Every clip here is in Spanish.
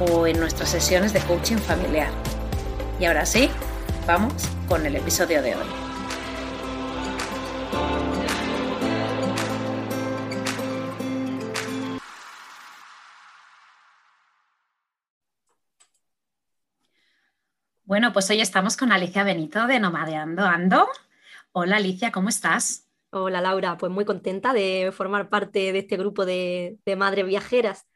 o en nuestras sesiones de coaching familiar. Y ahora sí, vamos con el episodio de hoy. Bueno, pues hoy estamos con Alicia Benito de Nomadeando Ando. Hola Alicia, ¿cómo estás? Hola Laura, pues muy contenta de formar parte de este grupo de, de madres viajeras.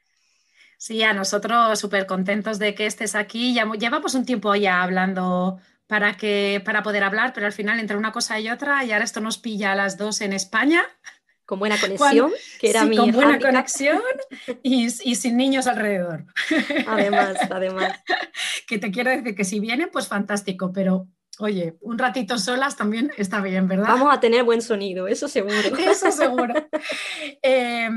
Sí, a nosotros súper contentos de que estés aquí. Ya, llevamos un tiempo ya hablando para, que, para poder hablar, pero al final entre una cosa y otra, y ahora esto nos pilla a las dos en España. Con buena conexión, que era sí, Con buena conexión y, y, sin niños alrededor. Además, además. Que te quiero decir que si vienen, pues fantástico, pero Oye, un ratito solas también está bien, ¿verdad? Vamos a tener buen sonido, eso seguro. Eso seguro. eh,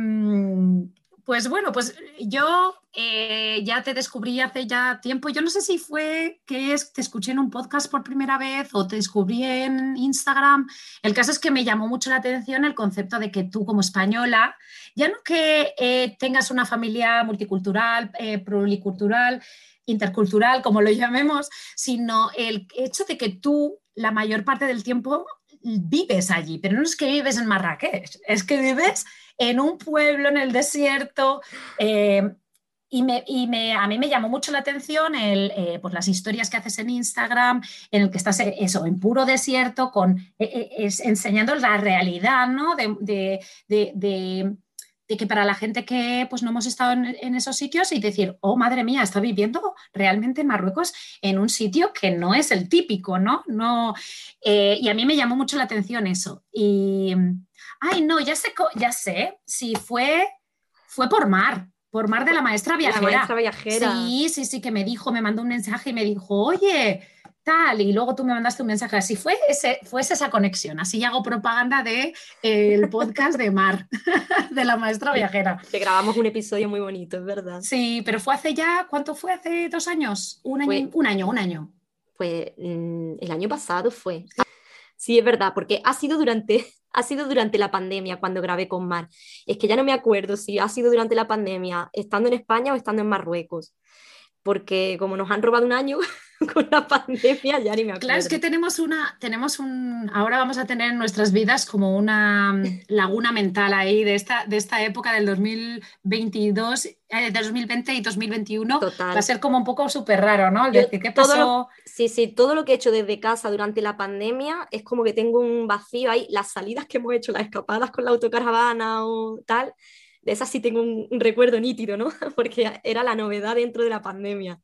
pues bueno, pues yo eh, ya te descubrí hace ya tiempo. Yo no sé si fue que te escuché en un podcast por primera vez o te descubrí en Instagram. El caso es que me llamó mucho la atención el concepto de que tú como española, ya no que eh, tengas una familia multicultural, eh, pluricultural, intercultural, como lo llamemos, sino el hecho de que tú la mayor parte del tiempo vives allí, pero no es que vives en Marrakech, es que vives en un pueblo en el desierto. Eh, y, me, y a mí me llamó mucho la atención el, eh, pues las historias que haces en Instagram, en el que estás eh, eso, en puro desierto, con, es, enseñando la realidad ¿no? de, de, que para la gente que pues, no hemos estado en, en, esos sitios y decir, oh madre mía, está viviendo realmente en Marruecos en un sitio que no es el típico, ¿no? no y a mí me llamó mucho la atención eso. Y, Ay, no, ya sé, ya sé, sí, fue, fue por mar, por mar de la maestra viajera. La maestra viajera. Sí, sí, sí, que me dijo, me mandó un mensaje y me dijo, oye, tal, y luego tú me mandaste un mensaje. Así fue, ese, fue esa conexión. Así hago propaganda del el podcast de Mar, de la maestra viajera. Te grabamos un episodio muy bonito, es verdad. Sí, pero fue hace ya, ¿cuánto fue? ¿Hace dos años? Un año, un año, un año. Pues el año pasado fue. Sí, es verdad, porque ha sido durante ha sido durante la pandemia cuando grabé con Mar. Es que ya no me acuerdo si ha sido durante la pandemia estando en España o estando en Marruecos. Porque como nos han robado un año con la pandemia, ya ni me acuerdo. Claro, es que tenemos una, tenemos un, ahora vamos a tener en nuestras vidas como una mm, laguna mental ahí de esta, de esta época del 2022, eh, 2020 y 2021. Total. Va a ser como un poco súper raro, ¿no? decir, ¿qué pasó? Lo, sí, sí, todo lo que he hecho desde casa durante la pandemia es como que tengo un vacío ahí. Las salidas que hemos hecho, las escapadas con la autocaravana o tal, de esas sí tengo un, un recuerdo nítido, ¿no? Porque era la novedad dentro de la pandemia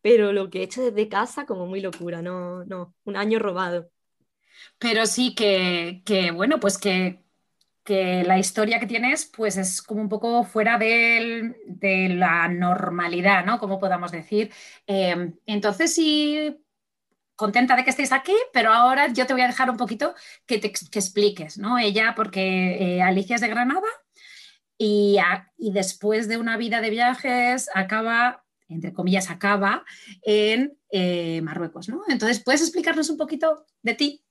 pero lo que he hecho desde casa como muy locura, no, no, un año robado. Pero sí que, que bueno, pues que, que, la historia que tienes pues es como un poco fuera de, la normalidad, ¿no? Como podamos decir. Eh, entonces sí, contenta de que estéis aquí, pero ahora yo te voy a dejar un poquito que te que expliques, ¿no? Ella, porque eh, Alicia es de Granada y, y después de una vida de viajes acaba entre comillas, acaba en eh, Marruecos, ¿no? Entonces, ¿puedes explicarnos un poquito de ti?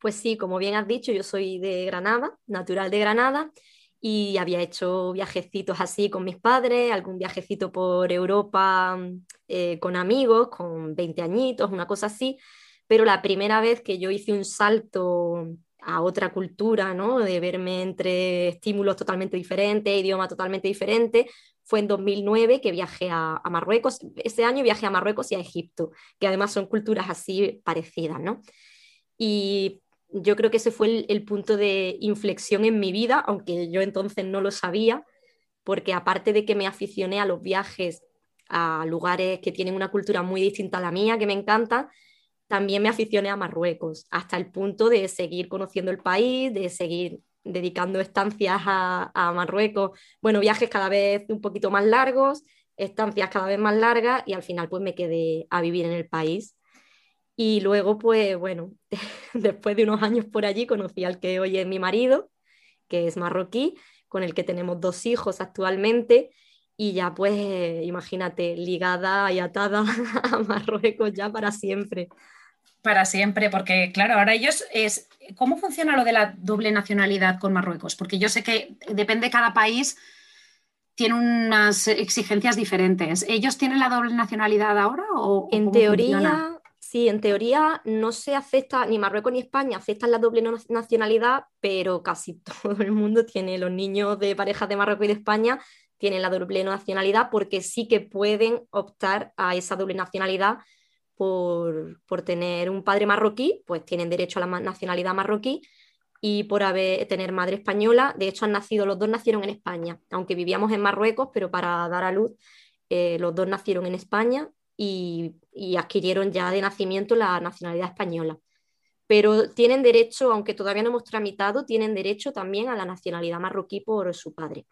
Pues sí, como bien has dicho, yo soy de Granada, natural de Granada, y había hecho viajecitos así con mis padres, algún viajecito por Europa eh, con amigos, con 20 añitos, una cosa así, pero la primera vez que yo hice un salto a otra cultura, ¿no? De verme entre estímulos totalmente diferentes, idioma totalmente diferente, fue en 2009 que viajé a, Marruecos. Ese año viajé a Marruecos y a Egipto, que además son culturas así parecidas, ¿no? Y yo creo que ese fue el, punto de inflexión en mi vida, aunque yo entonces no lo sabía, porque aparte de que me aficioné a los viajes a lugares que tienen una cultura muy distinta a la mía, que me encanta, también me aficioné a Marruecos, hasta el punto de seguir conociendo el país, de seguir dedicando estancias a, Marruecos, bueno, viajes cada vez un poquito más largos, estancias cada vez más largas y al final pues me quedé a vivir en el país. Y luego pues bueno, después de unos años por allí conocí al que hoy es mi marido, que es marroquí, con el que tenemos dos hijos actualmente y ya pues imagínate, ligada y atada a Marruecos ya para siempre. Para siempre, porque claro, ahora ellos es, ¿cómo funciona lo de la doble nacionalidad con Marruecos? Porque yo sé que depende cada país, tiene unas exigencias diferentes. ¿Ellos tienen la doble nacionalidad ahora? O, en teoría, sí, en teoría no se acepta, ni Marruecos ni España aceptan la doble nacionalidad, pero casi todo el mundo tiene, los niños de parejas de Marruecos y de España tienen la doble nacionalidad porque sí que pueden optar a esa doble nacionalidad por, tener un padre marroquí, pues tienen derecho a la nacionalidad marroquí y por haber, tener madre española. De hecho, han nacido, los dos nacieron en España, aunque vivíamos en Marruecos, pero para dar a luz, eh, los dos nacieron en España y, y, adquirieron ya de nacimiento la nacionalidad española. Pero tienen derecho, aunque todavía no hemos tramitado, tienen derecho también a la nacionalidad marroquí por su padre.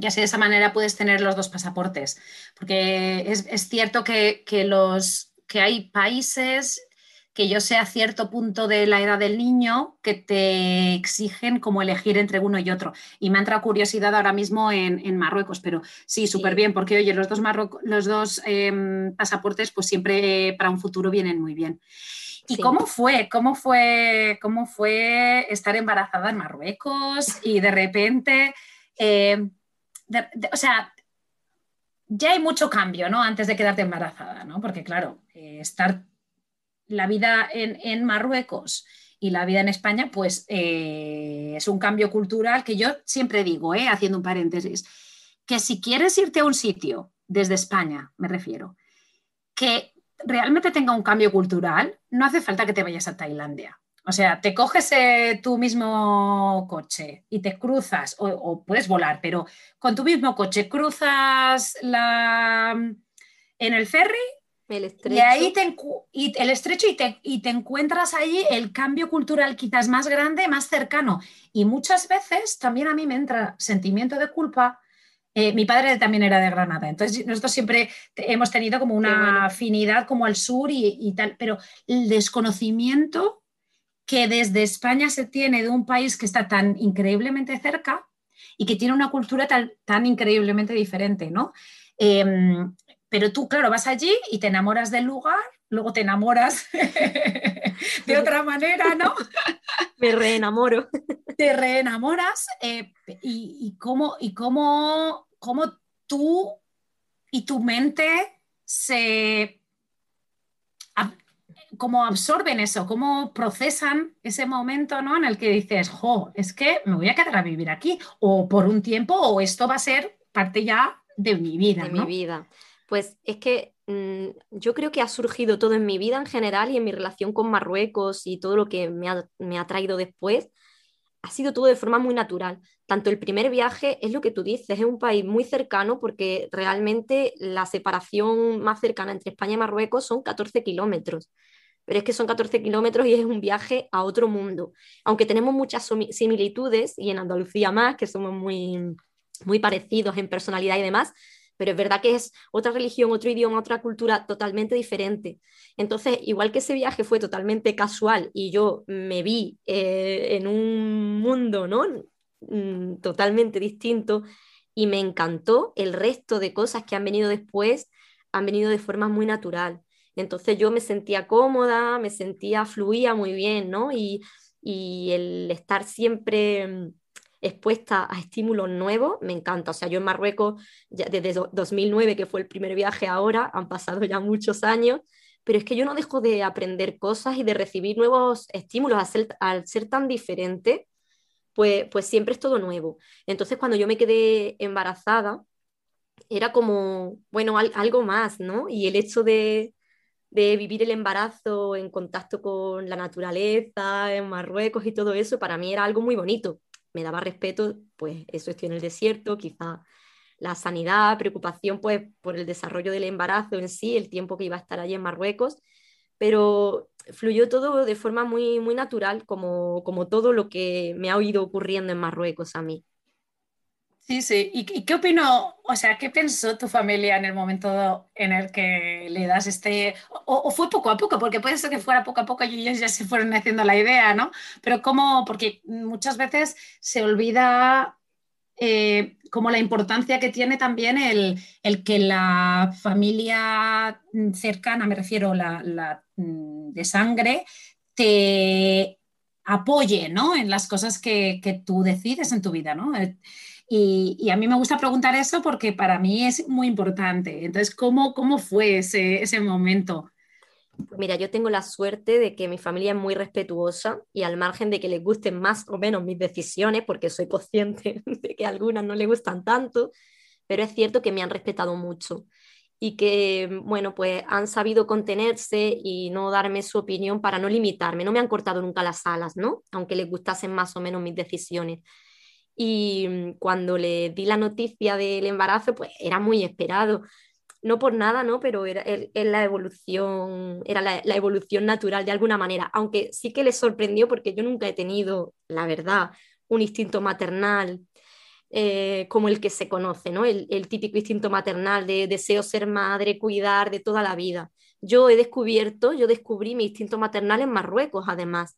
Y así de esa manera puedes tener los dos pasaportes, porque es, es cierto que, que, los, que hay países que yo sé a cierto punto de la edad del niño que te exigen como elegir entre uno y otro. Y me ha entrado curiosidad ahora mismo en, en Marruecos, pero sí, súper bien, porque oye, los dos, los dos em, pasaportes pues siempre para un futuro vienen muy bien. ¿Y cómo fue? ¿Cómo fue? ¿Cómo fue estar embarazada en Marruecos y de repente eh, o sea, ya hay mucho cambio, ¿no? Antes de quedarte embarazada, ¿no? Porque claro, eh, estar la vida en, Marruecos y la vida en España, pues eh, es un cambio cultural que yo siempre digo, haciendo un paréntesis, que si quieres irte a un sitio, desde España me refiero, que realmente tenga un cambio cultural, no hace falta que te vayas a Tailandia. O sea, te coges eh, tu mismo coche y te cruzas, o, puedes volar, pero con tu mismo coche cruzas la, en el ferry el estrecho. y ahí te, y el estrecho y te, y te encuentras allí el cambio cultural quizás más grande, más cercano. Y muchas veces también a mí me entra sentimiento de culpa. Eh, mi padre también era de Granada, entonces nosotros siempre hemos tenido como una afinidad como al sur y, y tal, pero el desconocimiento que desde España se tiene de un país que está tan increíblemente cerca y que tiene una cultura tan, tan increíblemente diferente, ¿no? Em, pero tú, claro, vas allí y te enamoras del lugar, luego te enamoras de otra manera, ¿no? Me reenamoro. Te reenamoras eh, y, y, cómo, y cómo, cómo tú y tu mente se cómo absorben eso, cómo procesan ese momento ¿no? en el que dices, jo, es que me voy a quedar a vivir aquí, o por un tiempo, o esto va a ser parte ya de mi vida. De mi vida. Pues es que mm, yo creo que ha surgido todo en mi vida en general y en mi relación con Marruecos y todo lo que me ha, me ha traído después, ha sido todo de forma muy natural. Tanto el primer viaje es lo que tú dices, es un país muy cercano porque realmente la separación más cercana entre España y Marruecos son 14 kilómetros pero es que son 14 kilómetros y es un viaje a otro mundo. Aunque tenemos muchas similitudes y en Andalucía más, que somos muy, muy parecidos en personalidad y demás, pero es verdad que es otra religión, otro idioma, otra cultura totalmente diferente. Entonces, igual que ese viaje fue totalmente casual y yo me vi eh, en un mundo ¿no? Mm, totalmente distinto y me encantó, el resto de cosas que han venido después han venido de forma muy natural. Entonces yo me sentía cómoda, me sentía, fluía muy bien, ¿no? Y, el estar siempre mm, expuesta a estímulos nuevos, me encanta. O sea, yo en Marruecos, ya desde 2009, que fue el primer viaje ahora, han pasado ya muchos años, pero es que yo no dejo de aprender cosas y de recibir nuevos estímulos al ser, al ser tan diferente, pues, pues siempre es todo nuevo. Entonces, cuando yo me quedé embarazada, era como, bueno, algo más, ¿no? Y el hecho de, de vivir el embarazo en contacto con la naturaleza, en Marruecos y todo eso, para mí era algo muy bonito. Me daba respeto, pues eso estoy en el desierto, quizá la sanidad, preocupación pues por el desarrollo del embarazo en sí, el tiempo que iba a estar allí en Marruecos, pero fluyó todo de forma muy, muy natural, como, como todo lo que me ha oído ocurriendo en Marruecos a mí. Sí, sí. ¿Y, qué opinó, o sea, qué pensó tu familia en el momento en el que le das este, o, fue poco a poco, porque puede ser que fuera poco a poco y ellos ya se fueron haciendo la idea, ¿no? Pero cómo, porque muchas veces se olvida eh, como la importancia que tiene también el, que la familia cercana, me refiero, la, la mm, de sangre, te apoye, ¿no? En las cosas que, que tú decides en tu vida, ¿no? Y, a mí me gusta preguntar eso porque para mí es muy importante. Entonces, ¿cómo, cómo fue ese, ese momento? Pues mira, yo tengo la suerte de que mi familia es muy respetuosa y al margen de que les gusten más o menos mis decisiones, porque soy consciente de que algunas no les gustan tanto, pero es cierto que me han respetado mucho y que, bueno, pues han sabido contenerse y no darme su opinión para no limitarme. No me han cortado nunca las alas, ¿no? Aunque les gustasen más o menos mis decisiones y mm, cuando le di la noticia del embarazo, pues era muy esperado. No por nada, ¿no? Pero era, la evolución, era la, evolución natural de alguna manera, aunque sí que le sorprendió porque yo nunca he tenido, la verdad, un instinto maternal eh, como el que se conoce, ¿no? El, el, típico instinto maternal de deseo ser madre, cuidar de toda la vida. Yo he descubierto, yo descubrí mi instinto maternal en Marruecos, además,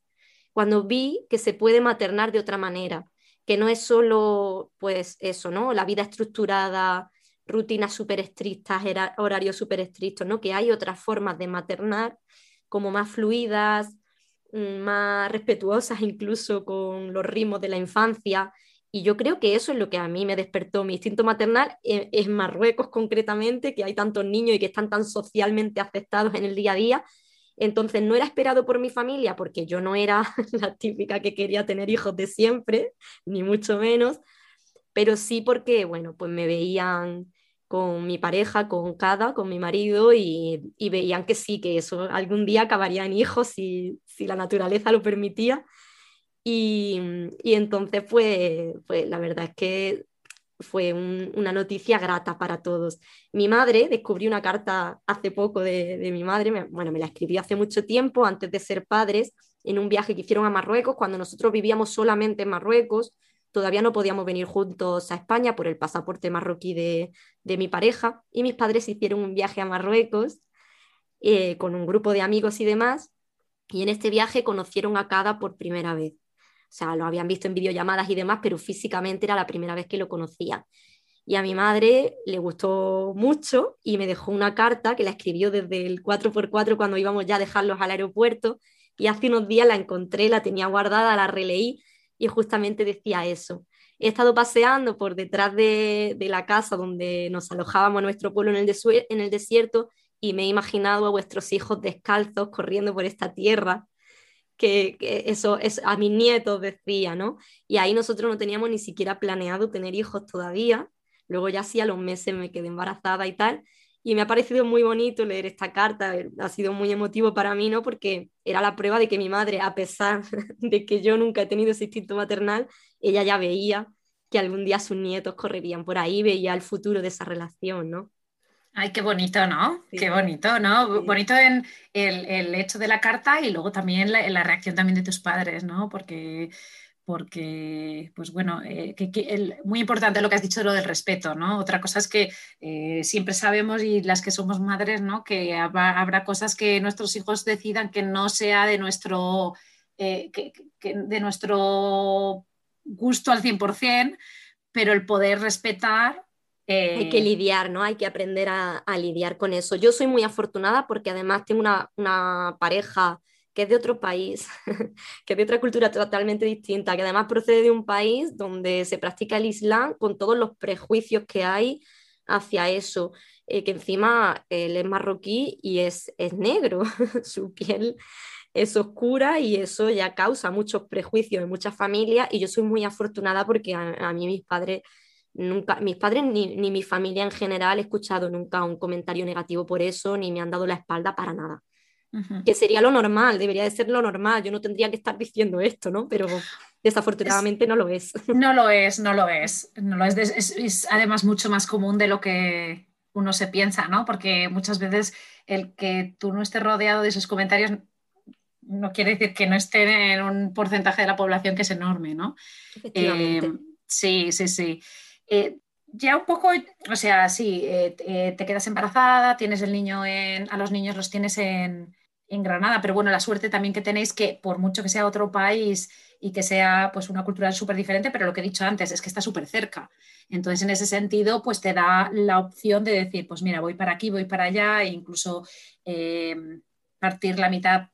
cuando vi que se puede maternar de otra manera que no es solo, pues eso, ¿no? La vida estructurada, rutinas súper estrictas, horarios súper estrictos, ¿no? Que hay otras formas de maternar como más fluidas, mm, más respetuosas incluso con los ritmos de la infancia. Y yo creo que eso es lo que a mí me despertó mi instinto maternal en, en Marruecos concretamente, que hay tantos niños y que están tan socialmente aceptados en el día a día, entonces no era esperado por mi familia porque yo no era la típica que quería tener hijos de siempre, ni mucho menos, pero sí porque, bueno, pues me veían con mi pareja, con cada, con mi marido y, veían que sí, que eso algún día acabaría en hijos si, si la naturaleza lo permitía. Y, y entonces, pues, pues la verdad es que fue una noticia grata para todos. Mi madre, descubrí una carta hace poco de, mi madre, bueno, me la escribió hace mucho tiempo, antes de ser padres, en un viaje que hicieron a Marruecos, cuando nosotros vivíamos solamente en Marruecos, todavía no podíamos venir juntos a España por el pasaporte marroquí de, mi pareja, y mis padres hicieron un viaje a Marruecos eh, con un grupo de amigos y demás, y en este viaje conocieron a Cada por primera vez. O sea, lo habían visto en videollamadas y demás, pero físicamente era la primera vez que lo conocía. Y a mi madre le gustó mucho y me dejó una carta que la escribió desde el 4x4 cuando íbamos ya a dejarlos al aeropuerto. Y hace unos días la encontré, la tenía guardada, la releí y justamente decía eso. He estado paseando por detrás de, la casa donde nos alojábamos nuestro pueblo en el, en el desierto y me he imaginado a vuestros hijos descalzos corriendo por esta tierra que, eso es a mis nietos decía, ¿no? Y ahí nosotros no teníamos ni siquiera planeado tener hijos todavía. Luego ya sí, a los meses me quedé embarazada y tal. Y me ha parecido muy bonito leer esta carta, eh, ha sido muy emotivo para mí, ¿no? Porque era la prueba de que mi madre, a pesar de que yo nunca he tenido ese instinto maternal, ella ya veía que algún día sus nietos correrían por ahí, veía el futuro de esa relación, ¿no? Ay, qué bonito, ¿no? Qué bonito, ¿no? Bonito en el, hecho de la carta y luego también la, la reacción también de tus padres, ¿no? Porque, porque pues bueno, eh, muy importante lo que has dicho de lo del respeto, ¿no? Otra cosa es que eh, siempre sabemos y las que somos madres, ¿no? Que habrá, cosas que nuestros hijos decidan que no sea de nuestro, eh, de nuestro gusto al 100%, pero el poder respetar hay que eh, lidiar, ¿no? Hay que aprender a, lidiar con eso. Yo soy muy afortunada porque además tengo una, pareja que es de otro país, que es de otra cultura totalmente distinta, que además procede de un país donde se practica el Islam con todos los prejuicios que hay hacia eso, eh, que encima él es marroquí y es, es negro, su piel es oscura y eso ya causa muchos prejuicios en muchas familias y yo soy muy afortunada porque a mí mis padres Nunca, mis padres ni, ni mi familia en general he escuchado nunca un comentario negativo por eso, ni me han dado la espalda para nada. Que sería lo normal, debería de ser lo normal. Yo no tendría que estar diciendo esto, ¿no? Pero desafortunadamente no lo es. No lo es, no lo es. No lo es. Es, es. además mucho más común de lo que uno se piensa, ¿no? Porque muchas veces el que tú no estés rodeado de esos comentarios no quiere decir que no esté en un porcentaje de la población que es enorme, ¿no? Eh, sí, sí, sí. Eh, ya un poco, o sea, sí, eh, te quedas embarazada, tienes el niño en, a los niños los tienes en, Granada, pero bueno, la suerte también que tenéis que por mucho que sea otro país y que sea pues una cultura súper diferente, pero lo que he dicho antes es que está súper cerca. Entonces, en ese sentido, pues te da la opción de decir, pues mira, voy para aquí, voy para allá, e incluso eh, partir la mitad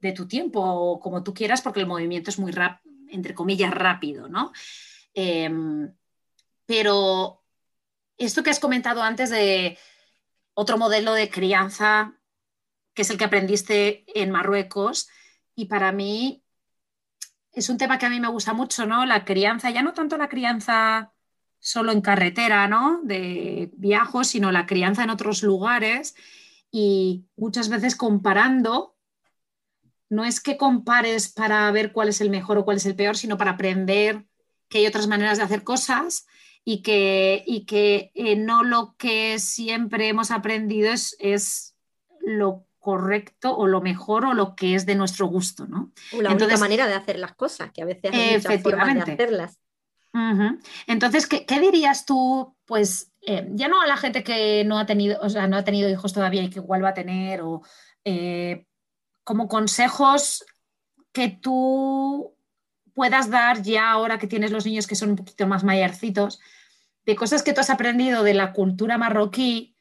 de tu tiempo como tú quieras, porque el movimiento es muy, rap entre comillas, rápido, ¿no? Em, pero esto que has comentado antes de otro modelo de crianza, que es el que aprendiste en Marruecos, y para mí es un tema que a mí me gusta mucho, ¿no? La crianza, ya no tanto la crianza solo en carretera, ¿no? De viajos, sino la crianza en otros lugares y muchas veces comparando, no es que compares para ver cuál es el mejor o cuál es el peor, sino para aprender que hay otras maneras de hacer cosas y que, y que eh, no lo que siempre hemos aprendido es, es lo correcto o lo mejor o lo que es de nuestro gusto, ¿no? La única manera de hacer las cosas, que a veces hay muchas formas de hacerlas. Entonces, ¿qué, dirías tú? Pues eh, ya no a la gente que no ha tenido, o sea, no ha tenido hijos todavía y que igual va a tener, o eh, como consejos que tú puedas dar ya ahora que tienes los niños que son un poquito más mayorcitos, de cosas que tú has aprendido de la cultura marroquí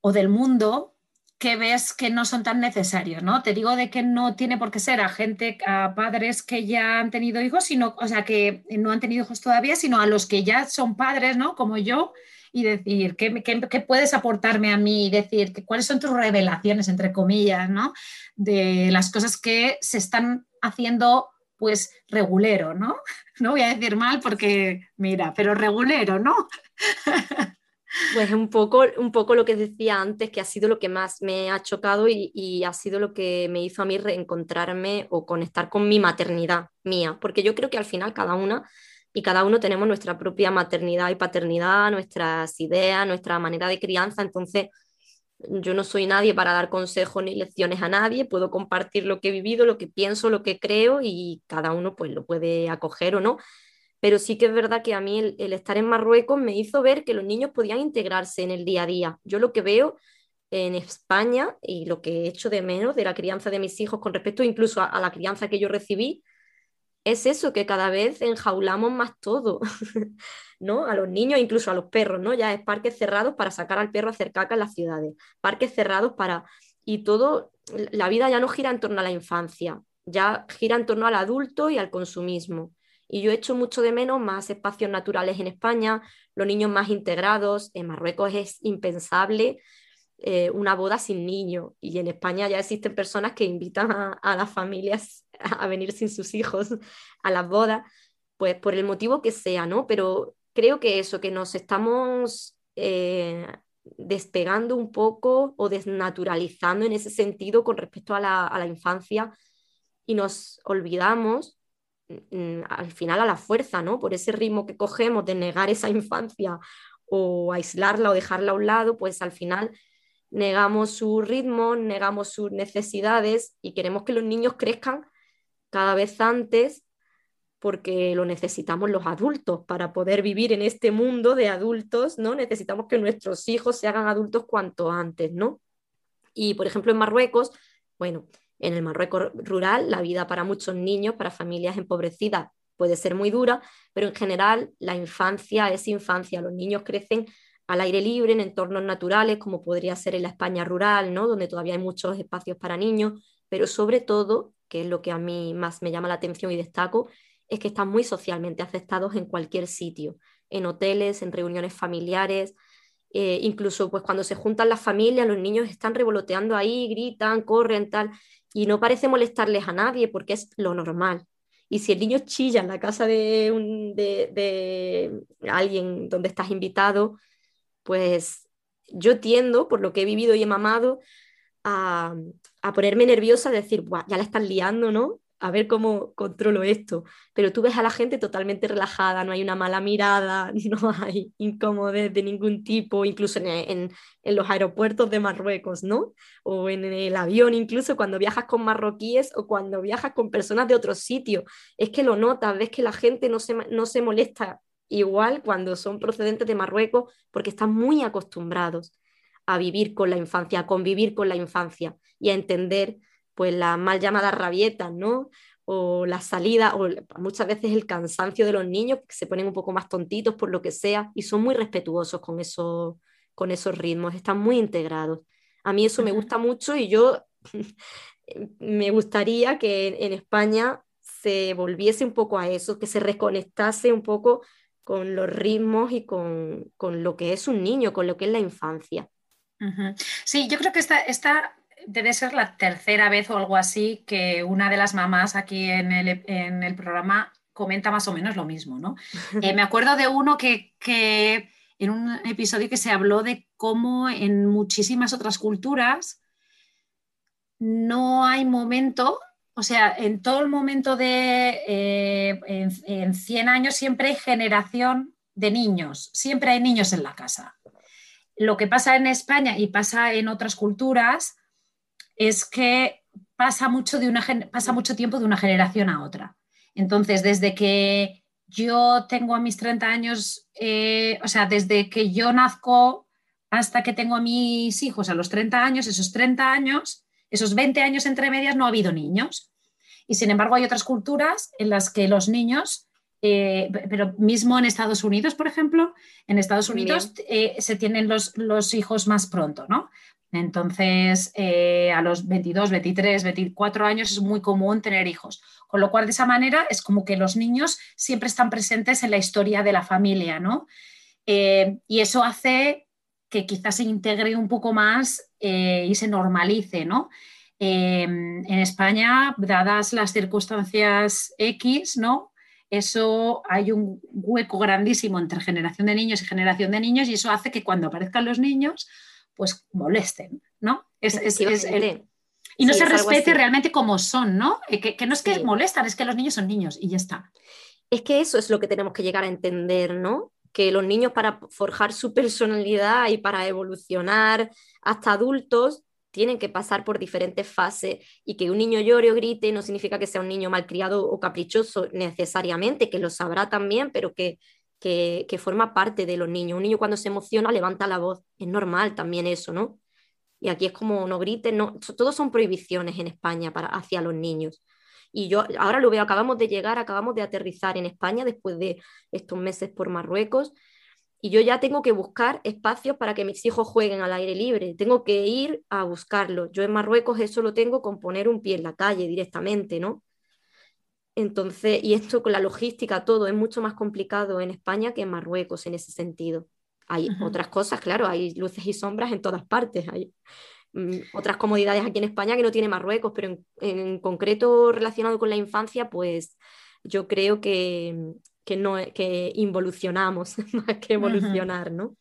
o del mundo que ves que no son tan necesarios, ¿no? Te digo de que no tiene por qué ser a gente, a padres que ya han tenido hijos, sino, o sea, que no han tenido hijos todavía, sino a los que ya son padres, ¿no? Como yo, y decir, ¿qué, qué, puedes aportarme a mí? Y decir, que, ¿cuáles son tus revelaciones, entre comillas, ¿no? De las cosas que se están haciendo, pues, regulero, ¿no? No voy a decir mal porque, mira, pero regulero, ¿no? Pues un poco, un poco lo que decía antes, que ha sido lo que más me ha chocado y, ha sido lo que me hizo a mí reencontrarme o conectar con mi maternidad mía, porque yo creo que al final cada una y cada uno tenemos nuestra propia maternidad y paternidad, nuestras ideas, nuestra manera de crianza, entonces yo no soy nadie para dar consejos ni lecciones a nadie, puedo compartir lo que he vivido, lo que pienso, lo que creo y cada uno pues lo puede acoger o no pero sí que es verdad que a mí el, estar en Marruecos me hizo ver que los niños podían integrarse en el día a día. Yo lo que veo en España y lo que he hecho de menos de la crianza de mis hijos con respecto incluso a, la crianza que yo recibí, es eso, que cada vez enjaulamos más todo, ¿no? A los niños, incluso a los perros, ¿no? Ya es parques cerrados para sacar al perro a hacer caca en las ciudades, parques cerrados para... Y todo, la vida ya no gira en torno a la infancia, ya gira en torno al adulto y al consumismo. Y yo echo mucho de menos más espacios naturales en España, los niños más integrados. En Marruecos es impensable eh, una boda sin niño. Y en España ya existen personas que invitan a, las familias a venir sin sus hijos a las bodas, pues por el motivo que sea, ¿no? Pero creo que eso, que nos estamos eh, despegando un poco o desnaturalizando en ese sentido con respecto a la, infancia y nos olvidamos Mm, al final a la fuerza, ¿no? Por ese ritmo que cogemos de negar esa infancia o aislarla o dejarla a un lado, pues al final negamos su ritmo, negamos sus necesidades y queremos que los niños crezcan cada vez antes porque lo necesitamos los adultos para poder vivir en este mundo de adultos, ¿no? Necesitamos que nuestros hijos se hagan adultos cuanto antes, ¿no? Y por ejemplo en Marruecos, bueno, en el Marruecos rural, la vida para muchos niños, para familias empobrecidas, puede ser muy dura, pero en general la infancia es infancia. Los niños crecen al aire libre, en entornos naturales, como podría ser en la España rural, ¿no? donde todavía hay muchos espacios para niños, pero sobre todo, que es lo que a mí más me llama la atención y destaco, es que están muy socialmente aceptados en cualquier sitio, en hoteles, en reuniones familiares, eh, incluso pues cuando se juntan las familias, los niños están revoloteando ahí, gritan, corren, tal y no parece molestarles a nadie porque es lo normal. Y si el niño chilla en la casa de, un, de, de alguien donde estás invitado, pues yo tiendo, por lo que he vivido y he mamado, a, a ponerme nerviosa, de decir, ya la están liando, ¿no? a ver cómo controlo esto. Pero tú ves a la gente totalmente relajada, no hay una mala mirada, no hay incomodez de ningún tipo, incluso en, en, los aeropuertos de Marruecos, ¿no? O en el avión, incluso cuando viajas con marroquíes o cuando viajas con personas de otros sitios. Es que lo notas, ves que la gente no se, no se molesta igual cuando son procedentes de Marruecos porque están muy acostumbrados a vivir con la infancia, a convivir con la infancia y a entender pues las mal llamadas rabietas, ¿no? O la salida, o muchas veces el cansancio de los niños, que se ponen un poco más tontitos por lo que sea, y son muy respetuosos con, eso, con esos ritmos, están muy integrados. A mí eso me gusta mucho y yo me gustaría que en España se volviese un poco a eso, que se reconectase un poco con los ritmos y con, con, lo que es un niño, con lo que es la infancia. Sí, yo creo que esta, esta debe ser la tercera vez o algo así que una de las mamás aquí en el, programa comenta más o menos lo mismo, ¿no? Eh, me acuerdo de uno que, en un episodio que se habló de cómo en muchísimas otras culturas no hay momento, o sea, en todo el momento de, eh, en, en 100 años siempre hay generación de niños, siempre hay niños en la casa. Lo que pasa en España y pasa en otras culturas es que pasa mucho, de una, pasa mucho tiempo de una generación a otra. Entonces, desde que yo tengo a mis 30 años, eh, o sea, desde que yo nazco hasta que tengo a mis hijos a los 30 años, esos 30 años, esos 20 años entre medias no ha habido niños. Y sin embargo hay otras culturas en las que los niños, eh, pero mismo en Estados Unidos, por ejemplo, en Estados Unidos eh, se tienen los, los, hijos más pronto, ¿no? Entonces, eh, a los 22, 23, 24 años es muy común tener hijos. Con lo cual, de esa manera, es como que los niños siempre están presentes en la historia de la familia, ¿no? Y eso hace que quizás se integre un poco más y se normalice, ¿no? en España, dadas las circunstancias X, ¿no? Eso hay un hueco grandísimo entre generación de niños y generación de niños y eso hace que cuando aparezcan los niños, pues molesten, ¿no? Es, y no se respete realmente como son, ¿no? Eh, que, no es que molestan, es que los niños son niños y ya está. Es que eso es lo que tenemos que llegar a entender, ¿no? Que los niños para forjar su personalidad y para evolucionar hasta adultos tienen que pasar por diferentes fases y que un niño llore o grite no significa que sea un niño malcriado o caprichoso necesariamente, que lo sabrá también, pero que que, forma parte de los niños. Un niño cuando se emociona levanta la voz, es normal también eso, ¿no? Y aquí es como no griten, no, todos son prohibiciones en España para, hacia los niños. Y yo ahora lo veo, acabamos de llegar, acabamos de aterrizar en España después de estos meses por Marruecos y yo ya tengo que buscar espacios para que mis hijos jueguen al aire libre, tengo que ir a buscarlo. Yo en Marruecos eso lo tengo con poner un pie en la calle directamente, ¿no? Entonces, y esto con la logística, todo es mucho más complicado en España que en Marruecos en ese sentido. Hay otras cosas, claro, hay luces y sombras en todas partes. Hay mm, otras comodidades aquí en España que no tiene Marruecos, pero en, concreto relacionado con la infancia, pues yo creo que, que no, que involucionamos más que evolucionar, ¿no?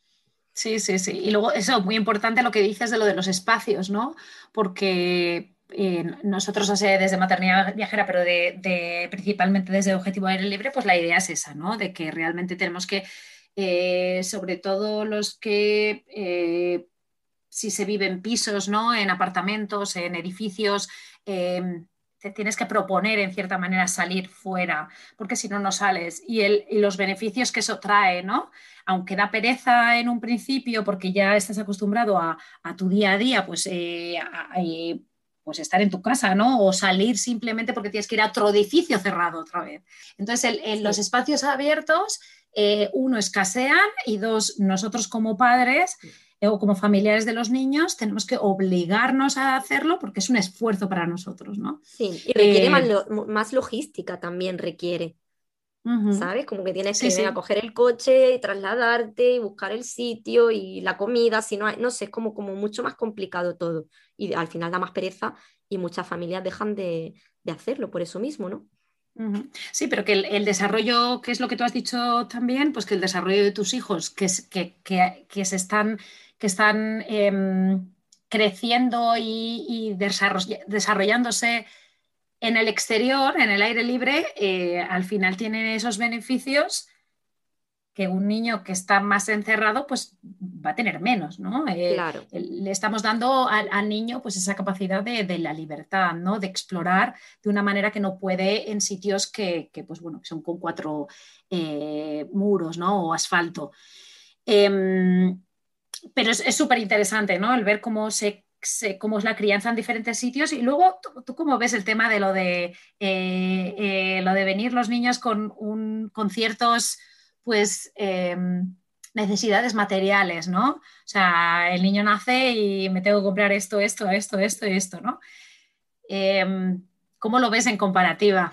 Sí, sí, sí. Y luego eso, muy importante lo que dices de lo de los espacios, ¿no? Porque nosotros desde maternidad viajera, pero de, principalmente desde objetivo aire libre, pues la idea es esa, ¿no? De que realmente tenemos que, eh, sobre todo los que eh, si se vive en pisos, ¿no? En apartamentos, en edificios, em, te tienes que proponer en cierta manera salir fuera, porque si no, no sales. Y, el, los beneficios que eso trae, ¿no? Aunque da pereza en un principio, porque ya estás acostumbrado a, tu día a día, pues eh, pues estar en tu casa, ¿no? O salir simplemente porque tienes que ir a otro edificio cerrado otra vez. Entonces, en los espacios abiertos, eh, uno, escasean y dos, nosotros como padres eh, o como familiares de los niños tenemos que obligarnos a hacerlo porque es un esfuerzo para nosotros, ¿no? Sí, y requiere eh, más, logística también requiere. ¿Sabes? Como que tienes que a coger el coche y trasladarte y buscar el sitio y la comida, si no hay, no sé, es como, como mucho más complicado todo. Y al final da más pereza y muchas familias dejan de, hacerlo por eso mismo, ¿no? Sí, pero que el, desarrollo, que es lo que tú has dicho también, pues que el desarrollo de tus hijos, que, que, se están, que están em, creciendo y, desarrollándose en el exterior, en el aire libre, eh, al final tienen esos beneficios que un niño que está más encerrado, pues va a tener menos, ¿no? Eh, claro. Le estamos dando al, niño pues esa capacidad de, la libertad, ¿no? De explorar de una manera que no puede en sitios que, pues bueno, son con cuatro eh, muros, ¿no? O asfalto. Em, pero es súper interesante, ¿no? El ver cómo es la crianza en diferentes sitios y luego tú, cómo ves el tema de lo de eh, lo de venir los niños con, un, con ciertos pues em, necesidades materiales, ¿no? O sea, el niño nace y me tengo que comprar esto, esto, esto, esto y esto, ¿no? Em, ¿Cómo lo ves en comparativa?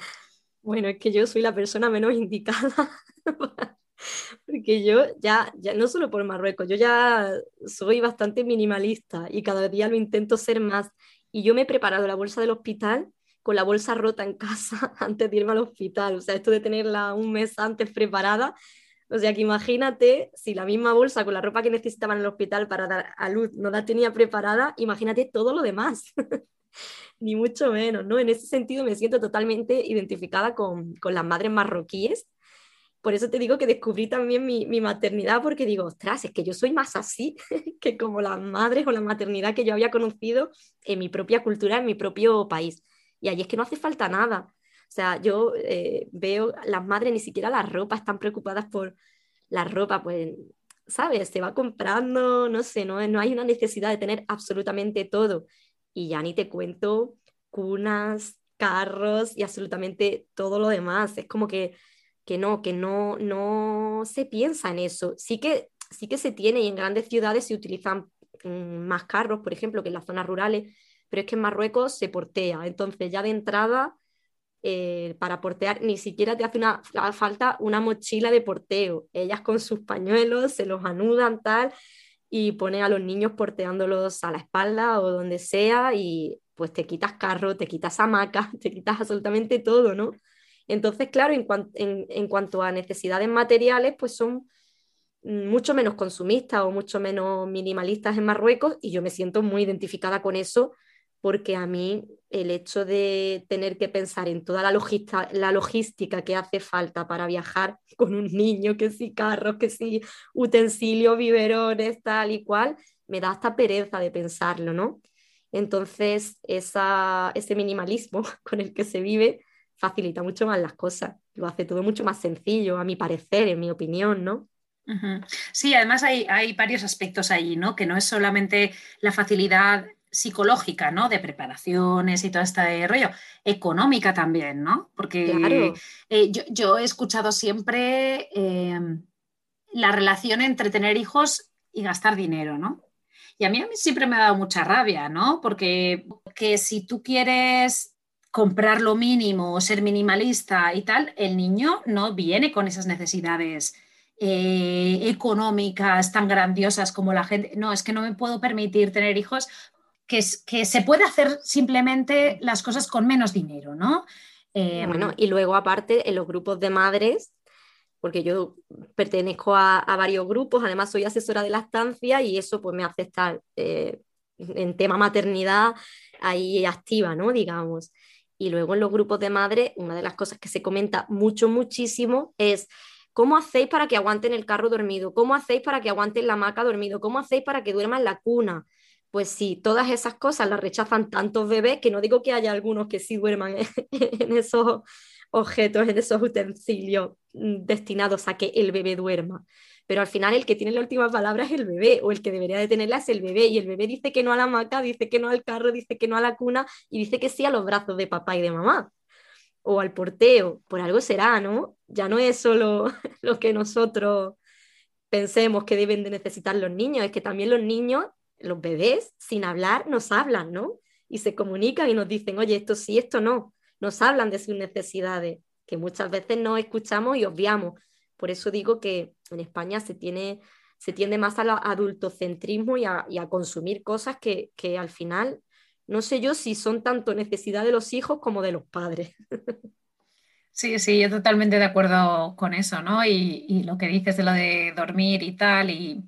Bueno, es que yo soy la persona menos indicada, porque yo ya, ya, no solo por Marruecos, yo ya soy bastante minimalista y cada día lo intento ser más. Y yo me he preparado la bolsa del hospital con la bolsa rota en casa antes de irme al hospital. O sea, esto de tenerla un mes antes preparada, o sea que imagínate si la misma bolsa con la ropa que necesitaba en el hospital para dar a luz no la tenía preparada, imagínate todo lo demás. Ni mucho menos, ¿no? En ese sentido me siento totalmente identificada con, las madres marroquíes. Por eso te digo que descubrí también mi, mi maternidad, porque digo, ostras, es que yo soy más así que como las madres o la maternidad que yo había conocido en mi propia cultura, en mi propio país. Y allí es que no hace falta nada. O sea, yo eh, veo las madres ni siquiera la ropa están preocupadas por la ropa, pues, ¿sabes? Se va comprando, no sé, no, no hay una necesidad de tener absolutamente todo. Y ya ni te cuento cunas, carros y absolutamente todo lo demás. Es como que, que no, que no, no se piensa en eso. Sí que, sí que se tiene y en grandes ciudades se utilizan mm, más carros, por ejemplo, que en las zonas rurales, pero es que en Marruecos se portea. Entonces ya de entrada eh, para portear, ni siquiera te hace una, falta una mochila de porteo. Ellas con sus pañuelos se los anudan tal y pone a los niños porteándolos a la espalda o donde sea y pues te quitas carro, te quitas hamaca, te quitas absolutamente todo, ¿no? Entonces, claro, en, cuanto a necesidades materiales, pues son mucho menos consumistas o mucho menos minimalistas en Marruecos y yo me siento muy identificada con eso porque a mí el hecho de tener que pensar en toda la, la logística que hace falta para viajar con un niño, que si carros, que si utensilios, biberones, tal y cual, me da hasta pereza de pensarlo, ¿no? Entonces, ese minimalismo con el que se vive facilita mucho más las cosas, lo hace todo mucho más sencillo, a mi parecer, en mi opinión, ¿no? Sí, además hay, hay, varios aspectos ahí, ¿no? Que no es solamente la facilidad psicológica, ¿no? De preparaciones y todo este rollo, económica también, ¿no? Porque eh, yo, he escuchado siempre em, la relación entre tener hijos y gastar dinero, ¿no? Y a mí, a mí siempre me ha dado mucha rabia, ¿no? Porque que si tú quieres comprar lo mínimo o ser minimalista y tal, el niño no viene con esas necesidades eh, económicas tan grandiosas como la gente. No, es que no me puedo permitir tener hijos que, se puede hacer simplemente las cosas con menos dinero, ¿no? Eh, bueno, y luego aparte en los grupos de madres, porque yo pertenezco a, varios grupos, además soy asesora de la estancia y eso pues me hace estar eh, en tema maternidad ahí activa, ¿no? Digamos. Y luego en los grupos de madres, una de las cosas que se comenta mucho, muchísimo es ¿Cómo hacéis para que aguanten el carro dormido? ¿Cómo hacéis para que aguanten la hamaca dormido? ¿Cómo hacéis para que duerman la cuna? pues sí, todas esas cosas las rechazan tantos bebés que no digo que haya algunos que sí duerman en, esos objetos, en esos utensilios mm, destinados a que el bebé duerma. Pero al final el que tiene la última palabra es el bebé, o el que debería de tenerla es el bebé, y el bebé dice que no a la hamaca, dice que no al carro, dice que no a la cuna, y dice que sí a los brazos de papá y de mamá, o al porteo, por algo será, ¿no? Ya no es solo lo que nosotros pensemos que deben de necesitar los niños, es que también los niños los bebés sin hablar nos hablan, ¿no? Y se comunican y nos dicen, oye, esto sí, esto no. Nos hablan de sus necesidades, que muchas veces no escuchamos y obviamos. Por eso digo que en España se, tiene, se tiende más al adultocentrismo y a, y a consumir cosas que, que al final no sé yo si son tanto necesidad de los hijos como de los padres. Sí, sí, yo totalmente de acuerdo con eso, ¿no? Y, lo que dices de lo de dormir y tal, y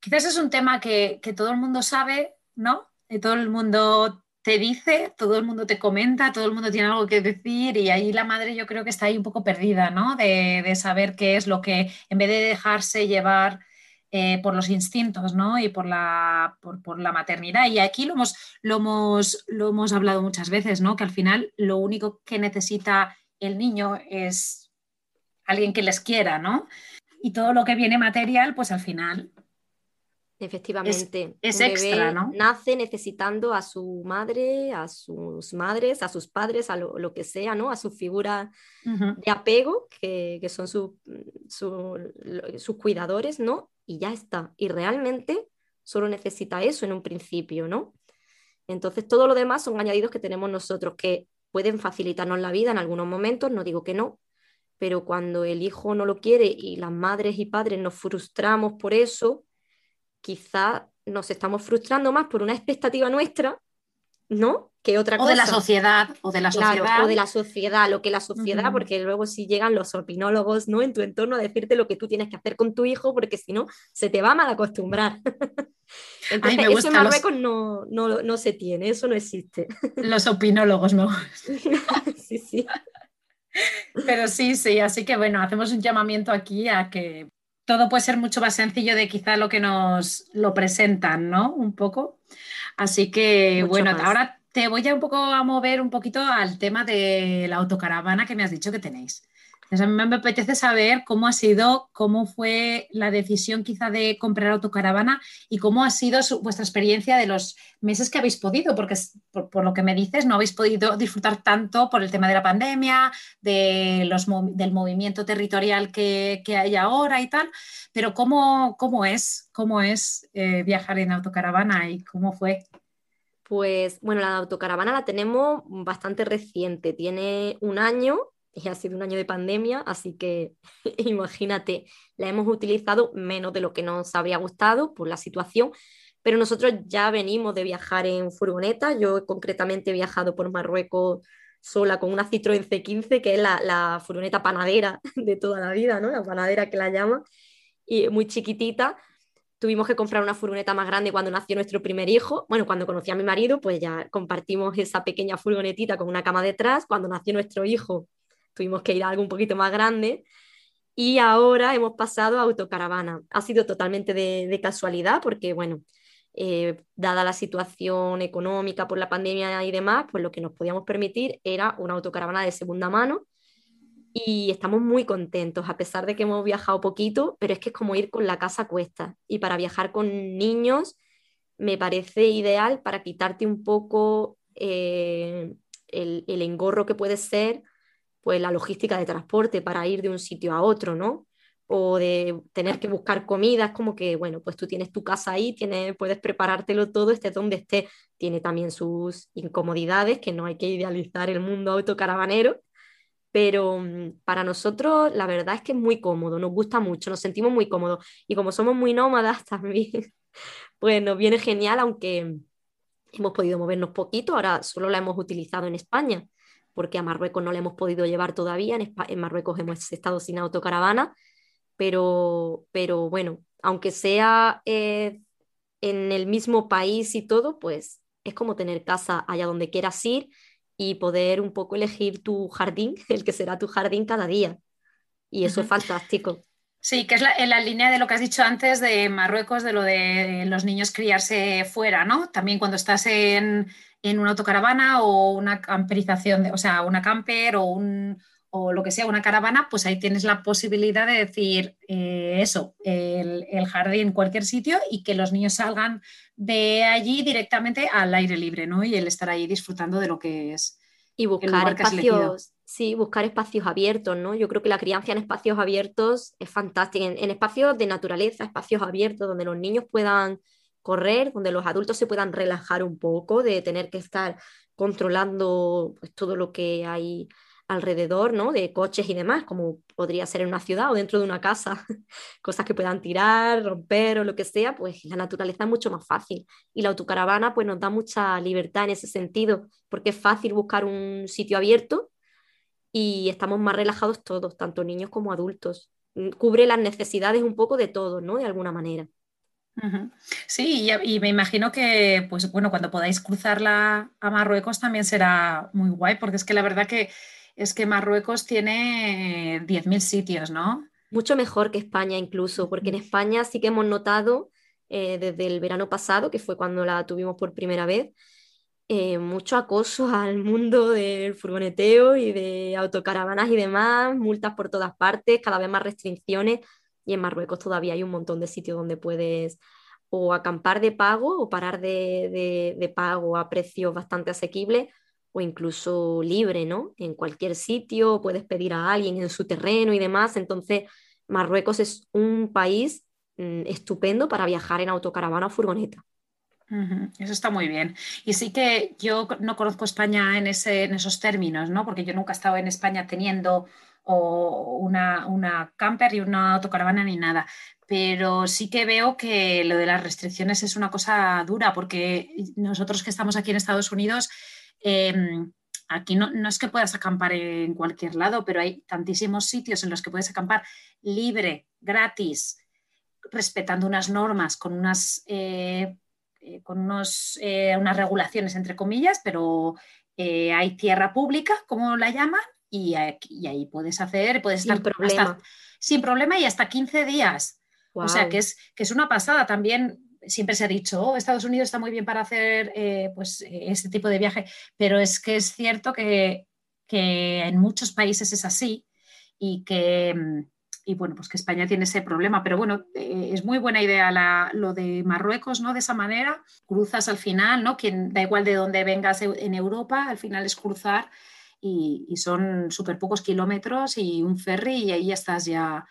quizás es un tema que, todo el mundo sabe, ¿no? Y todo el mundo te dice, todo el mundo te comenta, todo el mundo tiene algo que decir y ahí la madre yo creo que está ahí un poco perdida, ¿no? De, saber qué es lo que, en vez de dejarse llevar eh, por los instintos, ¿no? Y por la, por, la maternidad. Y aquí lo hemos, lo, hemos, lo hemos hablado muchas veces, ¿no? Que al final lo único que necesita el niño es alguien que les quiera, ¿no? Y todo lo que viene material, pues al final Efectivamente. Es, extra, ¿no? Nace necesitando a su madre, a sus madres, a sus padres, a lo, que sea, ¿no? A su figura de apego, que, son sus cuidadores, ¿no? Y ya está. Y realmente solo necesita eso en un principio, ¿no? Entonces todo lo demás son añadidos que tenemos nosotros, que pueden facilitarnos la vida en algunos momentos, no digo que no, pero cuando el hijo no lo quiere y las madres y padres nos frustramos por eso, quizá nos estamos frustrando más por una expectativa nuestra, ¿no? Que otra cosa. O de la sociedad, o de la sociedad. o de la sociedad, lo que la sociedad, porque luego si llegan los opinólogos, ¿no? En tu entorno a decirte lo que tú tienes que hacer con tu hijo, porque si no, se te va a mal acostumbrar. Entonces, eso en Marruecos no, no, se tiene, eso no existe. Los opinólogos, ¿no? sí, sí. Pero sí, sí, así que bueno, hacemos un llamamiento aquí a que todo puede ser mucho más sencillo de quizá lo que nos lo presentan, ¿no? Un poco. Así que bueno, ahora te voy a un poco a mover un poquito al tema de la autocaravana que me has dicho que tenéis a mí me apetece saber cómo ha sido, cómo fue la decisión quizá de comprar autocaravana y cómo ha sido vuestra experiencia de los meses que habéis podido, porque por, lo que me dices no habéis podido disfrutar tanto por el tema de la pandemia, de los, del movimiento territorial que, hay ahora y tal, pero ¿cómo, cómo es, cómo es eh, viajar en autocaravana y cómo fue? Pues bueno, la autocaravana la tenemos bastante reciente, tiene un año ha sido un año de pandemia, así que imagínate, la hemos utilizado menos de lo que nos habría gustado por la situación, pero nosotros ya venimos de viajar en furgoneta, yo concretamente he viajado por Marruecos sola con una Citroën C15, que es la, furgoneta panadera de toda la vida, ¿no? La panadera que la llama, y muy chiquitita. Tuvimos que comprar una furgoneta más grande cuando nació nuestro primer hijo. Bueno, cuando conocí a mi marido, pues ya compartimos esa pequeña furgonetita con una cama detrás. Cuando nació nuestro hijo, tuvimos que ir a algo un poquito más grande. Y ahora hemos pasado a autocaravana. Ha sido totalmente de, casualidad porque, bueno, eh, dada la situación económica por la pandemia y demás, pues lo que nos podíamos permitir era una autocaravana de segunda mano. Y estamos muy contentos, a pesar de que hemos viajado poquito, pero es que es como ir con la casa a cuesta. Y para viajar con niños me parece ideal para quitarte un poco eh, el, el engorro que puede ser pues la logística de transporte para ir de un sitio a otro, ¿no? O de tener que buscar comida, es como que, bueno, pues tú tienes tu casa ahí, tienes, puedes preparártelo todo, estés donde esté. Tiene también sus incomodidades, que no hay que idealizar el mundo autocaravanero, pero mm, para nosotros la verdad es que es muy cómodo, nos gusta mucho, nos sentimos muy cómodos y como somos muy nómadas también, pues nos viene genial, aunque hemos podido movernos poquito, ahora solo la hemos utilizado en España, porque a Marruecos no le hemos podido llevar todavía, en, Marruecos hemos estado sin autocaravana, pero, pero bueno, aunque sea eh, en el mismo país y todo, pues es como tener casa allá donde quieras ir y poder un poco elegir tu jardín, el que será tu jardín cada día. Y eso es fantástico. Sí, que es en la línea de lo que has dicho antes de Marruecos, de lo de los niños criarse fuera, ¿no? También cuando estás en, en una autocaravana o una camperización, o sea, una camper o, un, o lo que sea, una caravana, pues ahí tienes la posibilidad de decir eh, eso, el, el, jardín, cualquier sitio y que los niños salgan de allí directamente al aire libre, ¿no? Y el estar ahí disfrutando de lo que es. Y buscar espacios, sí, buscar espacios abiertos, ¿no? Yo creo que la crianza en espacios abiertos es fantástica, en espacios de naturaleza, espacios abiertos donde los niños puedan correr, donde los adultos se puedan relajar un poco de tener que estar controlando pues, todo lo que hay alrededor, ¿no? De coches y demás, como podría ser en una ciudad o dentro de una casa, cosas que puedan tirar, romper o lo que sea, pues la naturaleza es mucho más fácil. Y la autocaravana pues nos da mucha libertad en ese sentido, porque es fácil buscar un sitio abierto y estamos más relajados todos, tanto niños como adultos. Mm, cubre las necesidades un poco de todos, ¿no? De alguna manera. Sí, y, me imagino que, pues bueno, cuando podáis cruzarla a Marruecos también será muy guay, porque es que la verdad que es que Marruecos tiene 10.000 sitios, ¿no? Mucho mejor que España incluso, porque en España sí que hemos notado eh, desde el verano pasado, que fue cuando la tuvimos por primera vez, eh, mucho acoso al mundo del furgoneteo y de autocaravanas y demás, multas por todas partes, cada vez más restricciones y en Marruecos todavía hay un montón de sitios donde puedes o acampar de pago o parar de, pago a precios bastante asequibles o incluso libre, ¿no? En cualquier sitio puedes pedir a alguien en su terreno y demás. Entonces, Marruecos es un país mm, estupendo para viajar en autocaravana o furgoneta. Eso está muy bien. Y sí que yo no conozco España en, en esos términos, ¿no? Porque yo nunca he estado en España teniendo o una, una camper y una autocaravana ni nada. Pero sí que veo que lo de las restricciones es una cosa dura, porque nosotros que estamos aquí en Estados Unidos, em, aquí no, no, es que puedas acampar en cualquier lado, pero hay tantísimos sitios en los que puedes acampar libre, gratis, respetando unas normas, con unas, eh, eh, con unos, eh, unas regulaciones, entre comillas, pero hay tierra pública, como la llaman, y, ahí puedes hacer, puedes sin estar sin problema y hasta 15 días. O sea, que es, que es una pasada también. Siempre se ha dicho, oh, Estados Unidos está muy bien para hacer eh, pues, este tipo de viaje, pero es que es cierto que, en muchos países es así y que, y bueno, pues que España tiene ese problema. Pero bueno, eh, es muy buena idea lo de Marruecos, ¿no? De esa manera, cruzas al final, ¿no? Quien da igual de dónde vengas en Europa, al final es cruzar y, son súper pocos kilómetros y un ferry y ahí estás ya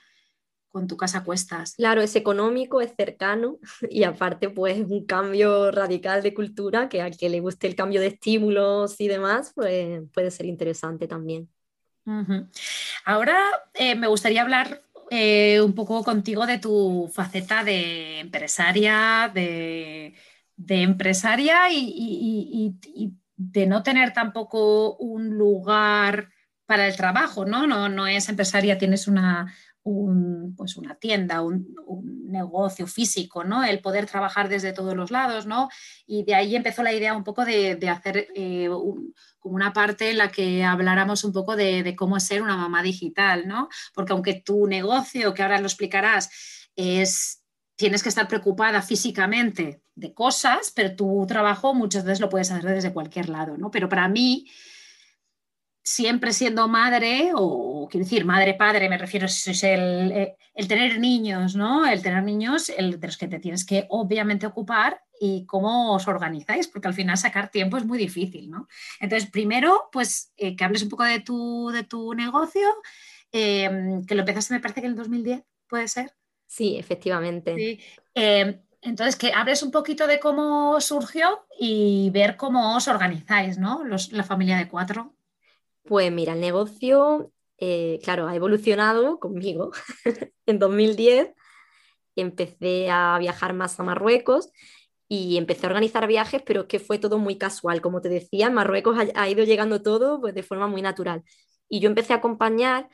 con tu casa a cuestas. Claro, es económico, es cercano y aparte pues un cambio radical de cultura que a que le guste el cambio de estímulos y demás, pues puede ser interesante también. Ahora eh, me gustaría hablar eh, un poco contigo de tu faceta de empresaria, de, empresaria y, y de no tener tampoco un lugar para el trabajo, ¿no? No, no es empresaria, tienes una, pues una tienda, un, negocio físico, ¿no? El poder trabajar desde todos los lados, ¿no? Y de ahí empezó la idea un poco de, hacer eh, como una parte en la que habláramos un poco de, de, cómo ser una mamá digital, ¿no? Porque aunque tu negocio, que ahora lo explicarás, es tienes que estar preocupada físicamente de cosas, pero tu trabajo muchas veces lo puedes hacer desde cualquier lado, ¿no? Pero para mí, siempre siendo madre, o quiero decir, madre, padre, me refiero, es el, eh, el, tener niños, ¿no? El tener niños el, de los que te tienes que obviamente ocupar y cómo os organizáis, porque al final sacar tiempo es muy difícil, ¿no? Entonces, primero, pues eh, que hables un poco de tu, de tu negocio, eh, que lo empezaste, me parece que en el 2010, ¿puede ser? Sí, efectivamente. Em, entonces, que hables un poquito de cómo surgió y ver cómo os organizáis, ¿no? la familia de cuatro. Pues mira, el negocio, eh, claro, ha evolucionado conmigo. en 2010 empecé a viajar más a Marruecos y empecé a organizar viajes, pero es que fue todo muy casual. Como te decía, en Marruecos ha, ido llegando todo pues, de forma muy natural. Y yo empecé a acompañar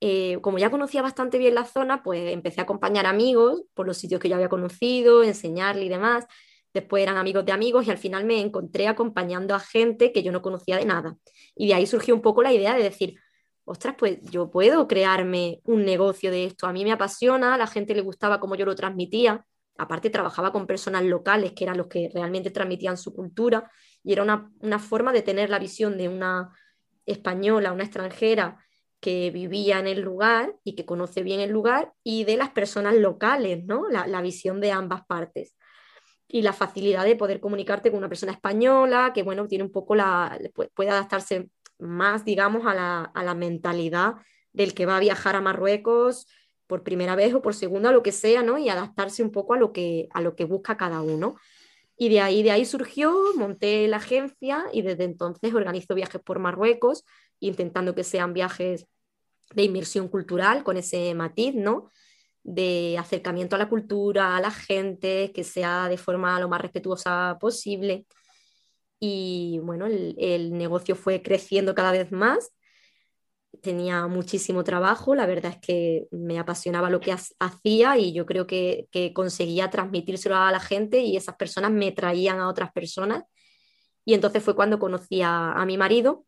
eh, como ya conocía bastante bien la zona, pues empecé a acompañar amigos por los sitios que ya había conocido, enseñarle y demás. Después eran amigos de amigos y al final me encontré acompañando a gente que yo no conocía de nada. Y de ahí surgió un poco la idea de decir, ostras, pues yo puedo crearme un negocio de esto. A mí me apasiona, a la gente le gustaba como yo lo transmitía. Aparte trabajaba con personas locales que eran los que realmente transmitían su cultura y era una, una forma de tener la visión de una española, una extranjera que vivía en el lugar y que conoce bien el lugar y de las personas locales, ¿no? La, visión de ambas partes. Y la facilidad de poder comunicarte con una persona española que, bueno, tiene un poco la, puede adaptarse más, digamos, a la, a la mentalidad del que va a viajar a Marruecos por primera vez o por segunda, lo que sea, ¿no? Y adaptarse un poco a lo que, a lo que busca cada uno. Y de ahí, de ahí surgió, monté la agencia y desde entonces organizo viajes por Marruecos, intentando que sean viajes de inmersión cultural con ese matiz, ¿no? De acercamiento a la cultura, a la gente, que sea de forma lo más respetuosa posible. Y bueno, el, negocio fue creciendo cada vez más tenía muchísimo trabajo, la verdad es que me apasionaba lo que hacía y yo creo que, conseguía transmitírselo a la gente y esas personas me traían a otras personas. Y entonces fue cuando conocí a mi marido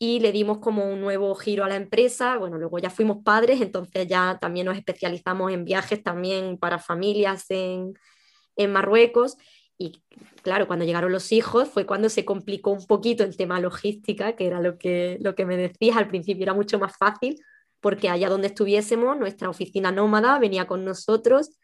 y le dimos como un nuevo giro a la empresa. Bueno, luego ya fuimos padres, entonces ya también nos especializamos en viajes también para familias en, en Marruecos y claro, cuando llegaron los hijos fue cuando se complicó un poquito el tema logística, que era lo que, lo que me decías, al principio era mucho más fácil, porque allá donde estuviésemos, nuestra oficina nómada venía con nosotros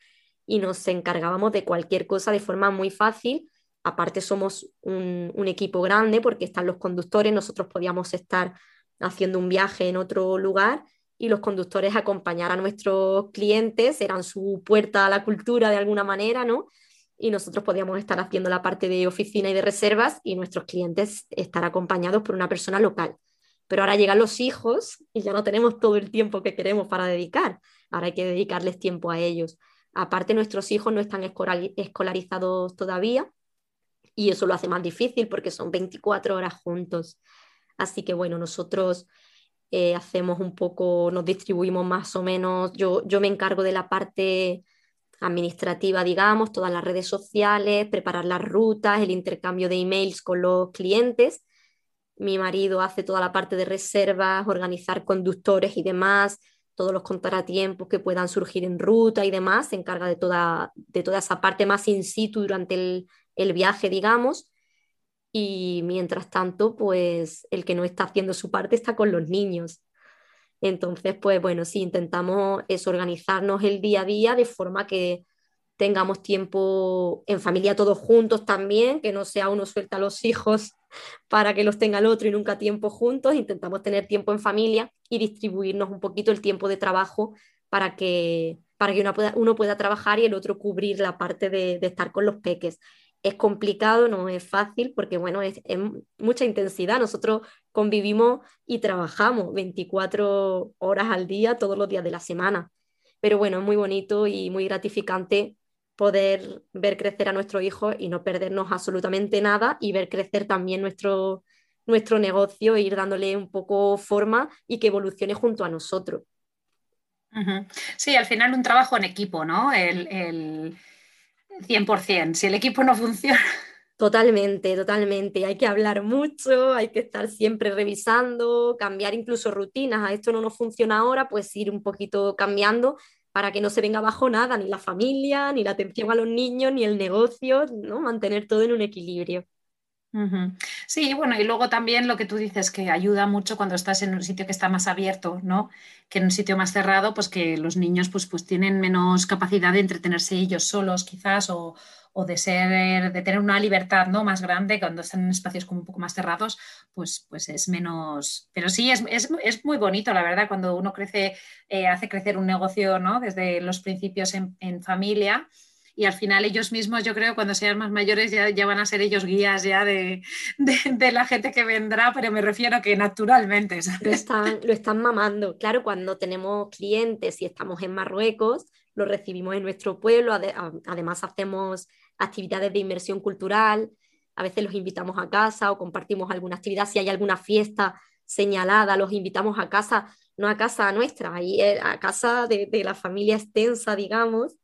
y nos encargábamos de cualquier cosa de forma muy fácil. Aparte somos un, equipo grande porque están los conductores, nosotros podíamos estar haciendo un viaje en otro lugar y los conductores acompañar a nuestros clientes, eran su puerta a la cultura de alguna manera, ¿no? y nosotros podíamos estar haciendo la parte de oficina y de reservas y nuestros clientes estar acompañados por una persona local. Pero ahora llegan los hijos y ya no tenemos todo el tiempo que queremos para dedicar. Ahora hay que dedicarles tiempo a ellos. Aparte, nuestros hijos no están escolarizados todavía y eso lo hace más difícil porque son 24 horas juntos. Así que bueno, nosotros eh, hacemos un poco, nos distribuimos más o menos. Yo, yo me encargo de la parte administrativa, digamos, todas las redes sociales, preparar las rutas, el intercambio de emails con los clientes. Mi marido hace toda la parte de reservas, organizar conductores y demás, todos los contratiempos que puedan surgir en ruta y demás, se encarga de toda, de toda esa parte más in situ durante el, el viaje, digamos. Y mientras tanto, pues el que no está haciendo su parte está con los niños. Entonces, pues bueno, sí, intentamos es organizarnos el día a día de forma que tengamos tiempo en familia todos juntos también, que no sea uno suelta a los hijos para que los tenga el otro y nunca tiempo juntos, intentamos tener tiempo en familia y distribuirnos un poquito el tiempo de trabajo para que, para que uno, pueda, uno pueda trabajar y el otro cubrir la parte de, de estar con los peques es complicado, no es fácil, porque bueno, es, mucha intensidad. Nosotros convivimos y trabajamos 24 horas al día, todos los días de la semana. Pero bueno, es muy bonito y muy gratificante poder ver crecer a nuestro hijo y no perdernos absolutamente nada y ver crecer también nuestro, nuestro negocio e ir dándole un poco forma y que evolucione junto a nosotros. Sí, al final un trabajo en equipo, ¿no? el 100%. Si el equipo no funciona. Totalmente, totalmente. Hay que hablar mucho, hay que estar siempre revisando, cambiar incluso rutinas. A esto no nos funciona ahora, pues ir un poquito cambiando para que no se venga abajo nada, ni la familia, ni la atención a los niños, ni el negocio, ¿no? Mantener todo en un equilibrio. Sí, bueno, y luego también lo que tú dices que ayuda mucho cuando estás en un sitio que está más abierto, ¿no? Que en un sitio más cerrado, pues que los niños pues, pues tienen menos capacidad de entretenerse ellos solos quizás o, de ser, de tener una libertad ¿no? más grande cuando están en espacios como un poco más cerrados, pues, pues es menos. Pero sí, es, muy bonito, la verdad, cuando uno crece, eh, hace crecer un negocio ¿no? desde los principios en, en familia y al final ellos mismos, yo creo, cuando sean más mayores ya, ya van a ser ellos guías ya de, de, la gente que vendrá, pero me refiero que naturalmente. Lo, están, lo están mamando. Claro, cuando tenemos clientes y estamos en Marruecos, lo recibimos en nuestro pueblo, además hacemos actividades de inmersión cultural, a veces los invitamos a casa o compartimos alguna actividad, si hay alguna fiesta señalada, los invitamos a casa, no a casa nuestra, eh, a casa de, de la familia extensa, digamos,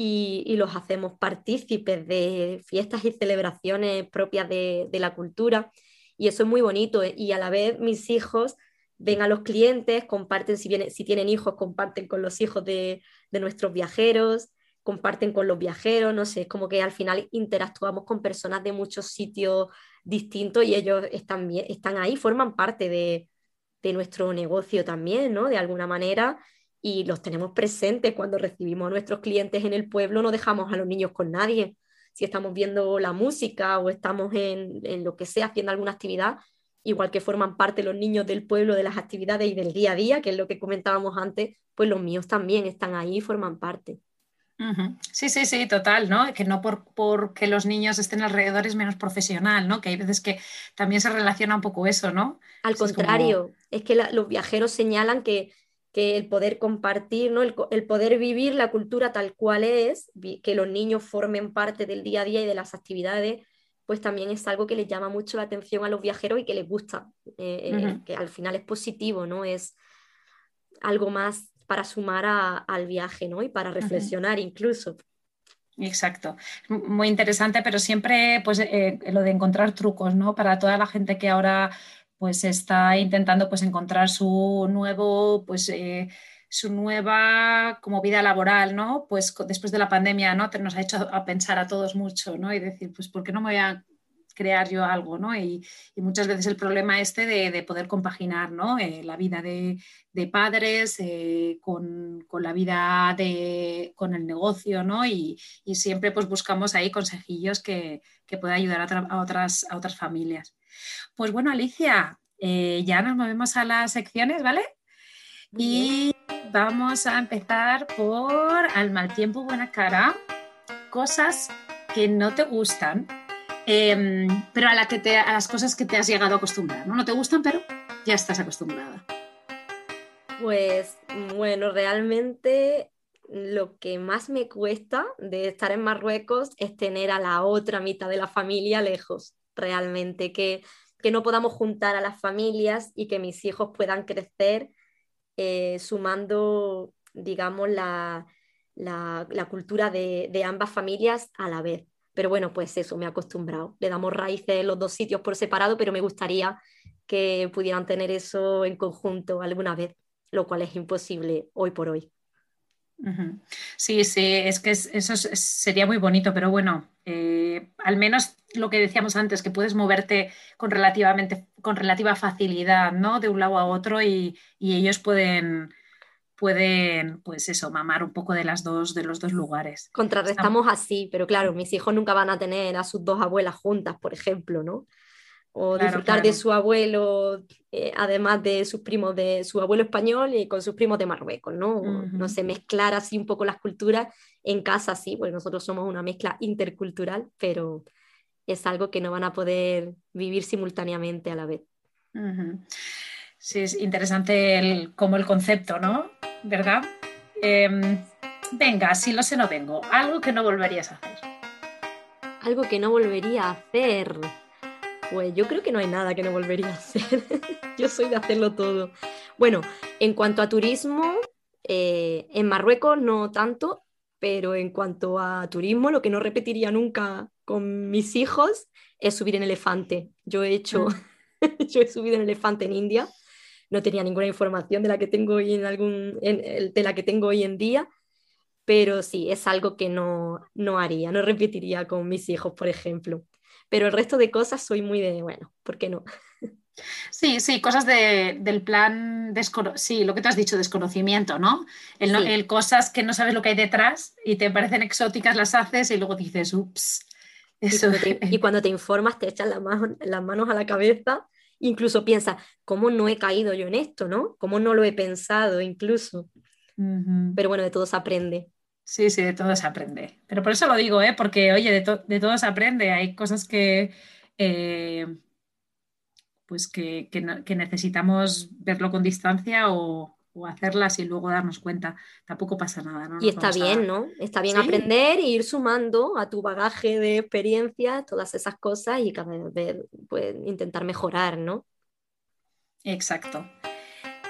y, los hacemos partícipes de fiestas y celebraciones propias de, la cultura. Y eso es muy bonito. ¿eh? Y a la vez mis hijos ven a los clientes, comparten, si, si tienen hijos, comparten con los hijos de, nuestros viajeros, comparten con los viajeros, no sé, es como que al final interactuamos con personas de muchos sitios distintos y ellos están, están ahí, forman parte de, de nuestro negocio también, ¿no? De alguna manera y los tenemos presentes cuando recibimos a nuestros clientes en el pueblo, no dejamos a los niños con nadie. Si estamos viendo la música o estamos en, en lo que sea haciendo alguna actividad, igual que forman parte los niños del pueblo de las actividades y del día a día, que es lo que comentábamos antes, pues los míos también están ahí y forman parte. Sí, sí, sí, total, ¿no? Que no por, porque los niños estén alrededor es menos profesional, ¿no? Que hay veces que también se relaciona un poco eso, ¿no? Al contrario, es, que los viajeros señalan que que el poder compartir, ¿no? el, poder vivir la cultura tal cual es, que los niños formen parte del día a día y de las actividades, pues también es algo que les llama mucho la atención a los viajeros y que les gusta, eh, que al final es positivo, ¿no? Es algo más para sumar al viaje, ¿no? Y para reflexionar incluso. Exacto, muy interesante, pero siempre pues eh, lo de encontrar trucos, ¿no? Para toda la gente que ahora pues está intentando pues encontrar su nuevo pues su nueva como vida laboral, ¿no? Pues después de la pandemia, ¿no? Nos ha hecho a pensar a todos mucho, ¿no? Y decir, pues, ¿por qué no me voy a crear yo algo, ¿no? Y, muchas veces el problema este de, poder compaginar, ¿no? Eh, la vida de, padres eh, con, la vida de, con el negocio, ¿no? Y, siempre pues buscamos ahí consejillos que, que puedan ayudar a, otras, a otras familias. Pues bueno, Alicia, eh, ya nos movemos a las secciones, ¿vale? Y vamos a empezar por al mal tiempo, buena cara, cosas que no te gustan, em, pero a, la que te, a las cosas que te has llegado a acostumbrar. ¿no? no te gustan, pero ya estás acostumbrada. Pues bueno, realmente lo que más me cuesta de estar en Marruecos es tener a la otra mitad de la familia lejos, realmente, que, que no podamos juntar a las familias y que mis hijos puedan crecer eh, sumando, digamos, la, cultura de, ambas familias a la vez. Pero bueno, pues eso, me he acostumbrado. Le damos raíces en los dos sitios por separado, pero me gustaría que pudieran tener eso en conjunto alguna vez, lo cual es imposible hoy por hoy. Sí, sí, es que eso sería muy bonito, pero bueno, eh, al menos lo que decíamos antes, que puedes moverte con relativamente, con relativa facilidad, ¿no? De un lado a otro y, ellos pueden, pueden, pues eso, mamar un poco de las dos, de los dos lugares. Contrarrestamos así, pero claro, mis hijos nunca van a tener a sus dos abuelas juntas, por ejemplo, ¿no? o disfrutar de su abuelo, eh, además de sus primos, de su abuelo español y con sus primos de Marruecos, ¿no? No sé, mezclar así un poco las culturas en casa, sí, porque nosotros somos una mezcla intercultural, pero es algo que no van a poder vivir simultáneamente a la vez. Sí, es interesante el, como el concepto, ¿no? ¿Verdad? Em, venga, si lo sé, no vengo. Algo que no volverías a hacer. Algo que no volvería a hacer. Pues yo creo que no hay nada que no volvería a hacer. yo soy de hacerlo todo. Bueno, en cuanto a turismo, eh, en Marruecos no tanto, pero en cuanto a turismo, lo que no repetiría nunca con mis hijos es subir en elefante. Yo he hecho, mm. yo he subido en elefante en India. No tenía ninguna información de la que tengo hoy en algún, de la que tengo hoy en día, pero sí, es algo que no, no haría, no repetiría con mis hijos, por ejemplo pero el resto de cosas soy muy de, bueno, ¿por qué no? Sí, sí, cosas del plan, sí, lo que te has dicho, desconocimiento, ¿no? El, cosas que no sabes lo que hay detrás y te parecen exóticas, las haces y luego dices, ups. Eso. Y, cuando te, informas, te echas las manos, las manos a la cabeza, incluso piensas, ¿cómo no he caído yo en esto, no? ¿Cómo no lo he pensado incluso? Pero bueno, de todo se aprende. Sí, sí, de todo se aprende. Pero por eso lo digo, ¿eh? porque, oye, de, de todo se aprende. Hay cosas que, eh, pues que, necesitamos verlo con distancia o, hacerlas y luego darnos cuenta. Tampoco pasa nada. ¿no? Y está bien, ¿no? Está bien aprender e ir sumando a tu bagaje de experiencia todas esas cosas y cada vez pues, intentar mejorar, ¿no? Exacto.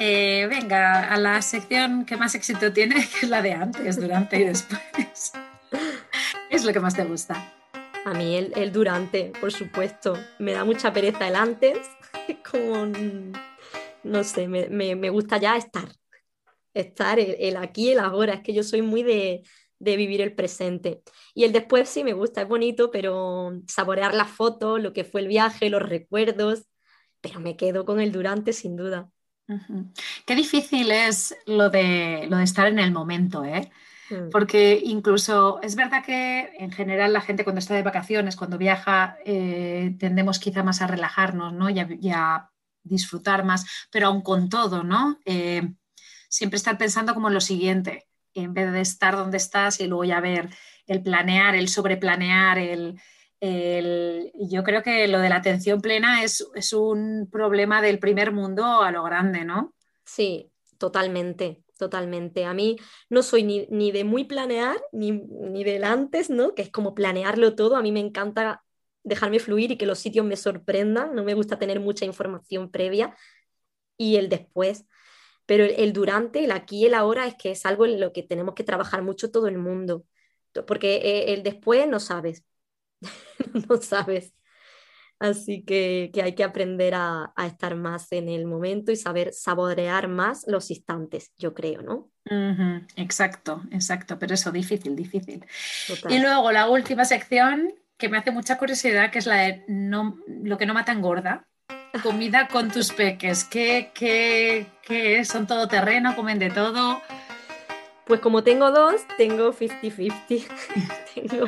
Eh, venga, a la sección que más éxito tiene, que es la de antes, durante y después. es lo que más te gusta? A mí el, durante, por supuesto. Me da mucha pereza el antes. Como, no sé, me, gusta ya estar. Estar el, aquí, el ahora. Es que yo soy muy de, de vivir el presente. Y el después sí me gusta, es bonito, pero saborear la foto, lo que fue el viaje, los recuerdos. Pero me quedo con el durante sin duda. Qué difícil es lo de, lo de estar en el momento, ¿eh? Mm. Porque incluso es verdad que en general la gente cuando está de vacaciones, cuando viaja, eh, tendemos quizá más a relajarnos, ¿no? Y a, disfrutar más, pero aún con todo, ¿no? Eh, siempre estar pensando como en lo siguiente, en vez de estar donde estás y luego ya ver el planear, el sobreplanear, el, yo creo que lo de la atención plena es, un problema del primer mundo a lo grande, ¿no? Sí, totalmente, totalmente. A mí no soy ni, de muy planear, ni, ni del antes, ¿no? Que es como planearlo todo. A mí me encanta dejarme fluir y que los sitios me sorprendan, no me gusta tener mucha información previa y el después. Pero el, durante, el aquí y el ahora es que es algo en lo que tenemos que trabajar mucho todo el mundo, porque eh, el después no sabes, no sabes. Así que, hay que aprender a, estar más en el momento y saber saborear más los instantes, yo creo, ¿no? Exacto, exacto, pero eso, difícil, difícil. Y luego la última sección que me hace mucha curiosidad, que es la de no, lo que no mata engorda. Comida con tus peques. ¿Qué, qué, qué es? ¿Son todo terreno? ¿Comen de todo? Pues como tengo dos, tengo 50-50. tengo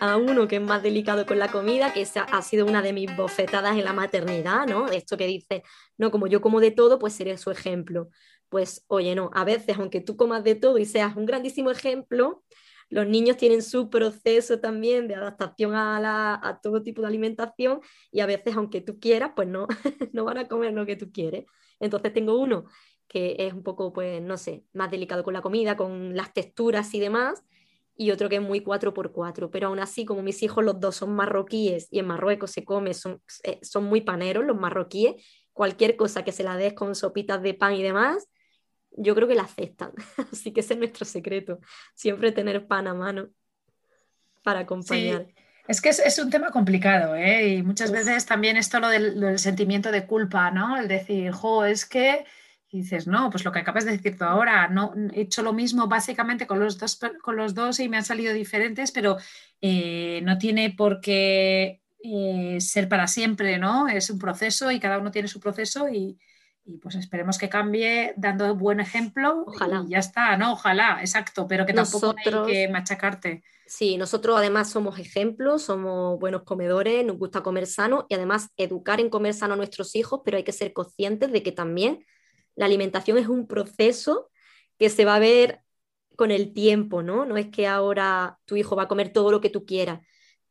a uno que es más delicado con la comida, que esa ha sido una de mis bofetadas en la maternidad, ¿no? Esto que dice, no, como yo como de todo, pues seré su ejemplo. Pues oye, no, a veces, aunque tú comas de todo y seas un grandísimo ejemplo, los niños tienen su proceso también de adaptación a, a todo tipo de alimentación y a veces, aunque tú quieras, pues no, no van a comer lo que tú quieres. Entonces tengo uno que es un poco, pues, no sé, más delicado con la comida, con las texturas y demás, y otro que es muy 4x4, pero aún así, como mis hijos los dos son marroquíes y en Marruecos se come, son, eh, son muy paneros los marroquíes, cualquier cosa que se la des con sopitas de pan y demás, yo creo que la aceptan. Así que ese es nuestro secreto, siempre tener pan a mano para acompañar. Es que es, un tema complicado, ¿eh? Y muchas veces también esto lo del, lo del, sentimiento de culpa, ¿no? El decir, jo, es que y dices, no, pues lo que acabas de decir tú ahora, no, he hecho lo mismo básicamente con los dos, con los dos y me han salido diferentes, pero eh, no tiene por qué eh, ser para siempre, ¿no? Es un proceso y cada uno tiene su proceso y, pues esperemos que cambie dando buen ejemplo Ojalá. y ya está, ¿no? Ojalá, exacto, pero que tampoco hay que machacarte. Sí, nosotros además somos ejemplos, somos buenos comedores, nos gusta comer sano y además educar en comer sano a nuestros hijos, pero hay que ser conscientes de que también la alimentación es un proceso que se va a ver con el tiempo, ¿no? No es que ahora tu hijo va a comer todo lo que tú quieras,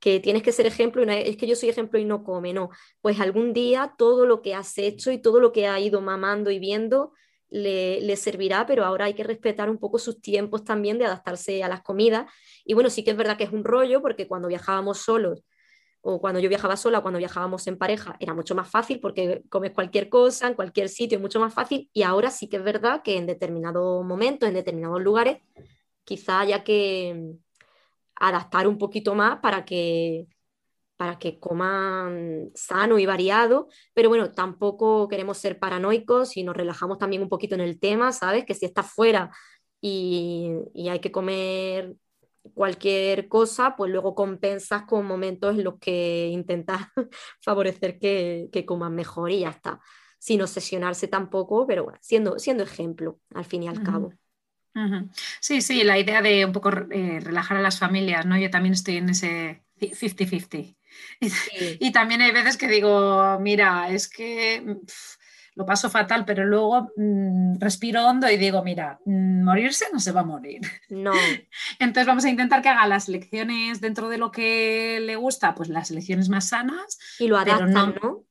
que tienes que ser ejemplo y no es, que yo soy ejemplo y no come, no. Pues algún día todo lo que has hecho y todo lo que ha ido mamando y viendo le, le, servirá, pero ahora hay que respetar un poco sus tiempos también de adaptarse a las comidas. Y bueno, sí que es verdad que es un rollo, porque cuando viajábamos solos o cuando yo viajaba sola, cuando viajábamos en pareja, era mucho más fácil porque comes cualquier cosa, en cualquier sitio, es mucho más fácil. Y ahora sí que es verdad que en determinados momentos, en determinados lugares, quizá haya que adaptar un poquito más para que, para que coman sano y variado, pero bueno, tampoco queremos ser paranoicos y nos relajamos también un poquito en el tema, ¿sabes? Que si estás fuera y, y hay que comer cualquier cosa, pues luego compensas con momentos en los que intentas favorecer que, que coman mejor y ya está, sin obsesionarse tampoco, pero bueno, siendo, siendo ejemplo al fin y al cabo. Sí, sí, la idea de un poco eh, relajar a las familias, ¿no? Yo también estoy en ese 50-50. Y, también hay veces que digo, mira, es que lo paso fatal, pero luego mm, respiro hondo y digo, mira, mm, morirse no se va a morir. No. Entonces vamos a intentar que haga las lecciones dentro de lo que le gusta, pues las lecciones más sanas. Y lo adaptan, ¿no?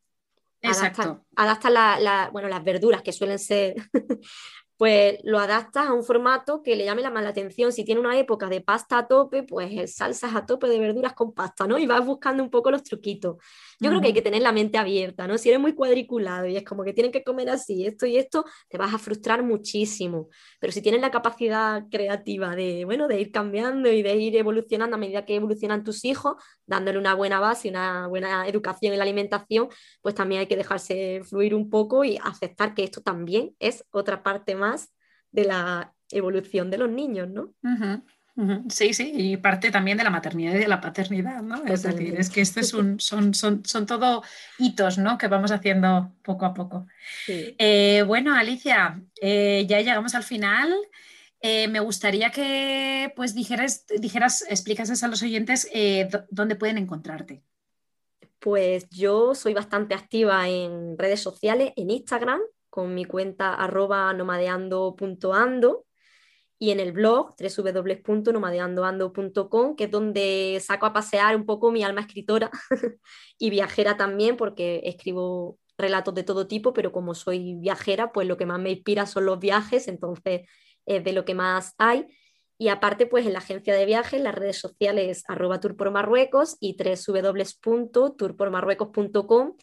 Exacto. Adapta, la, bueno, las verduras que suelen ser pues lo adaptas a un formato que le llame la mala atención. Si tiene una época de pasta a tope, pues salsas a tope de verduras con pasta, ¿no? Y vas buscando un poco los truquitos. Yo creo que hay que tener la mente abierta, ¿no? Si eres muy cuadriculado y es como que tienen que comer así, esto y esto, te vas a frustrar muchísimo. Pero si tienes la capacidad creativa de, bueno, de ir cambiando y de ir evolucionando a medida que evolucionan tus hijos, dándole una buena base, una buena educación en la alimentación, pues también hay que dejarse fluir un poco y aceptar que esto también es otra parte más de la evolución de los niños, ¿no? Sí, sí, y parte también de la maternidad y de la paternidad, ¿no? Es decir, es que esto es un, son, son, son todo hitos, ¿no? Que vamos haciendo poco a poco. Eh, bueno, Alicia, eh, ya llegamos al final. Eh, me gustaría que pues dijeras, dijeras, explicases a los oyentes dónde pueden encontrarte. Pues yo soy bastante activa en redes sociales, en Instagram, con mi cuenta arroba nomadeando.ando y en el blog www.nomadeandoando.com, que es donde saco a pasear un poco mi alma escritora y viajera también, porque escribo relatos de todo tipo, pero como soy viajera, pues lo que más me inspira son los viajes, entonces es de lo que más hay. Y aparte, pues en la agencia de viajes, las redes sociales arroba tour por Marruecos y www.tourpormarruecos.com,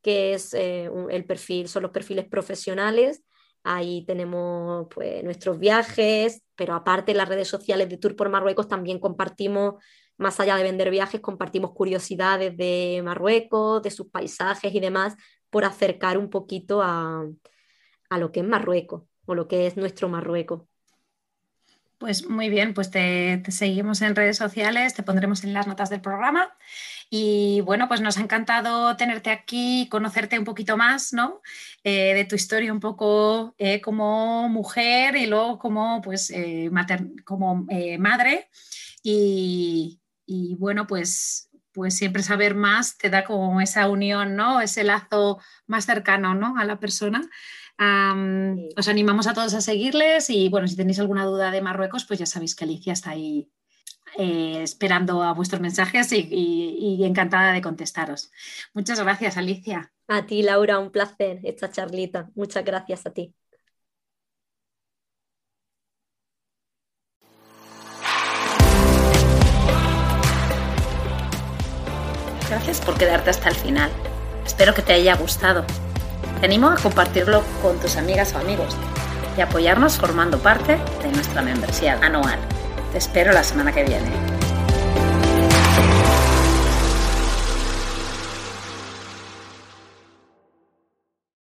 que es eh, el perfil, son los perfiles profesionales. Ahí tenemos pues, nuestros viajes, pero aparte las redes sociales de Tour por Marruecos también compartimos, más allá de vender viajes, compartimos curiosidades de Marruecos, de sus paisajes y demás, por acercar un poquito a, a lo que es Marruecos o lo que es nuestro Marruecos. Pues muy bien, pues te, seguimos en redes sociales, te pondremos en las notas del programa. Y bueno, pues nos ha encantado tenerte aquí, conocerte un poquito más, ¿no? Eh, de tu historia un poco eh, como mujer y luego como, pues, eh, como madre. Y, y, bueno, pues, pues siempre saber más te da como esa unión, ¿no? Ese lazo más cercano, ¿no? A la persona os animamos a todos a seguirles y bueno, si tenéis alguna duda de Marruecos, pues ya sabéis que Alicia está ahí eh, esperando a vuestros mensajes y, encantada de contestaros. Muchas gracias, Alicia. A ti, Laura, un placer esta charlita. Muchas gracias a ti. Gracias por quedarte hasta el final. Espero que te haya gustado. Te animo a compartirlo con tus amigas o amigos y apoyarnos formando parte de nuestra membresía anual. Te espero la semana que viene.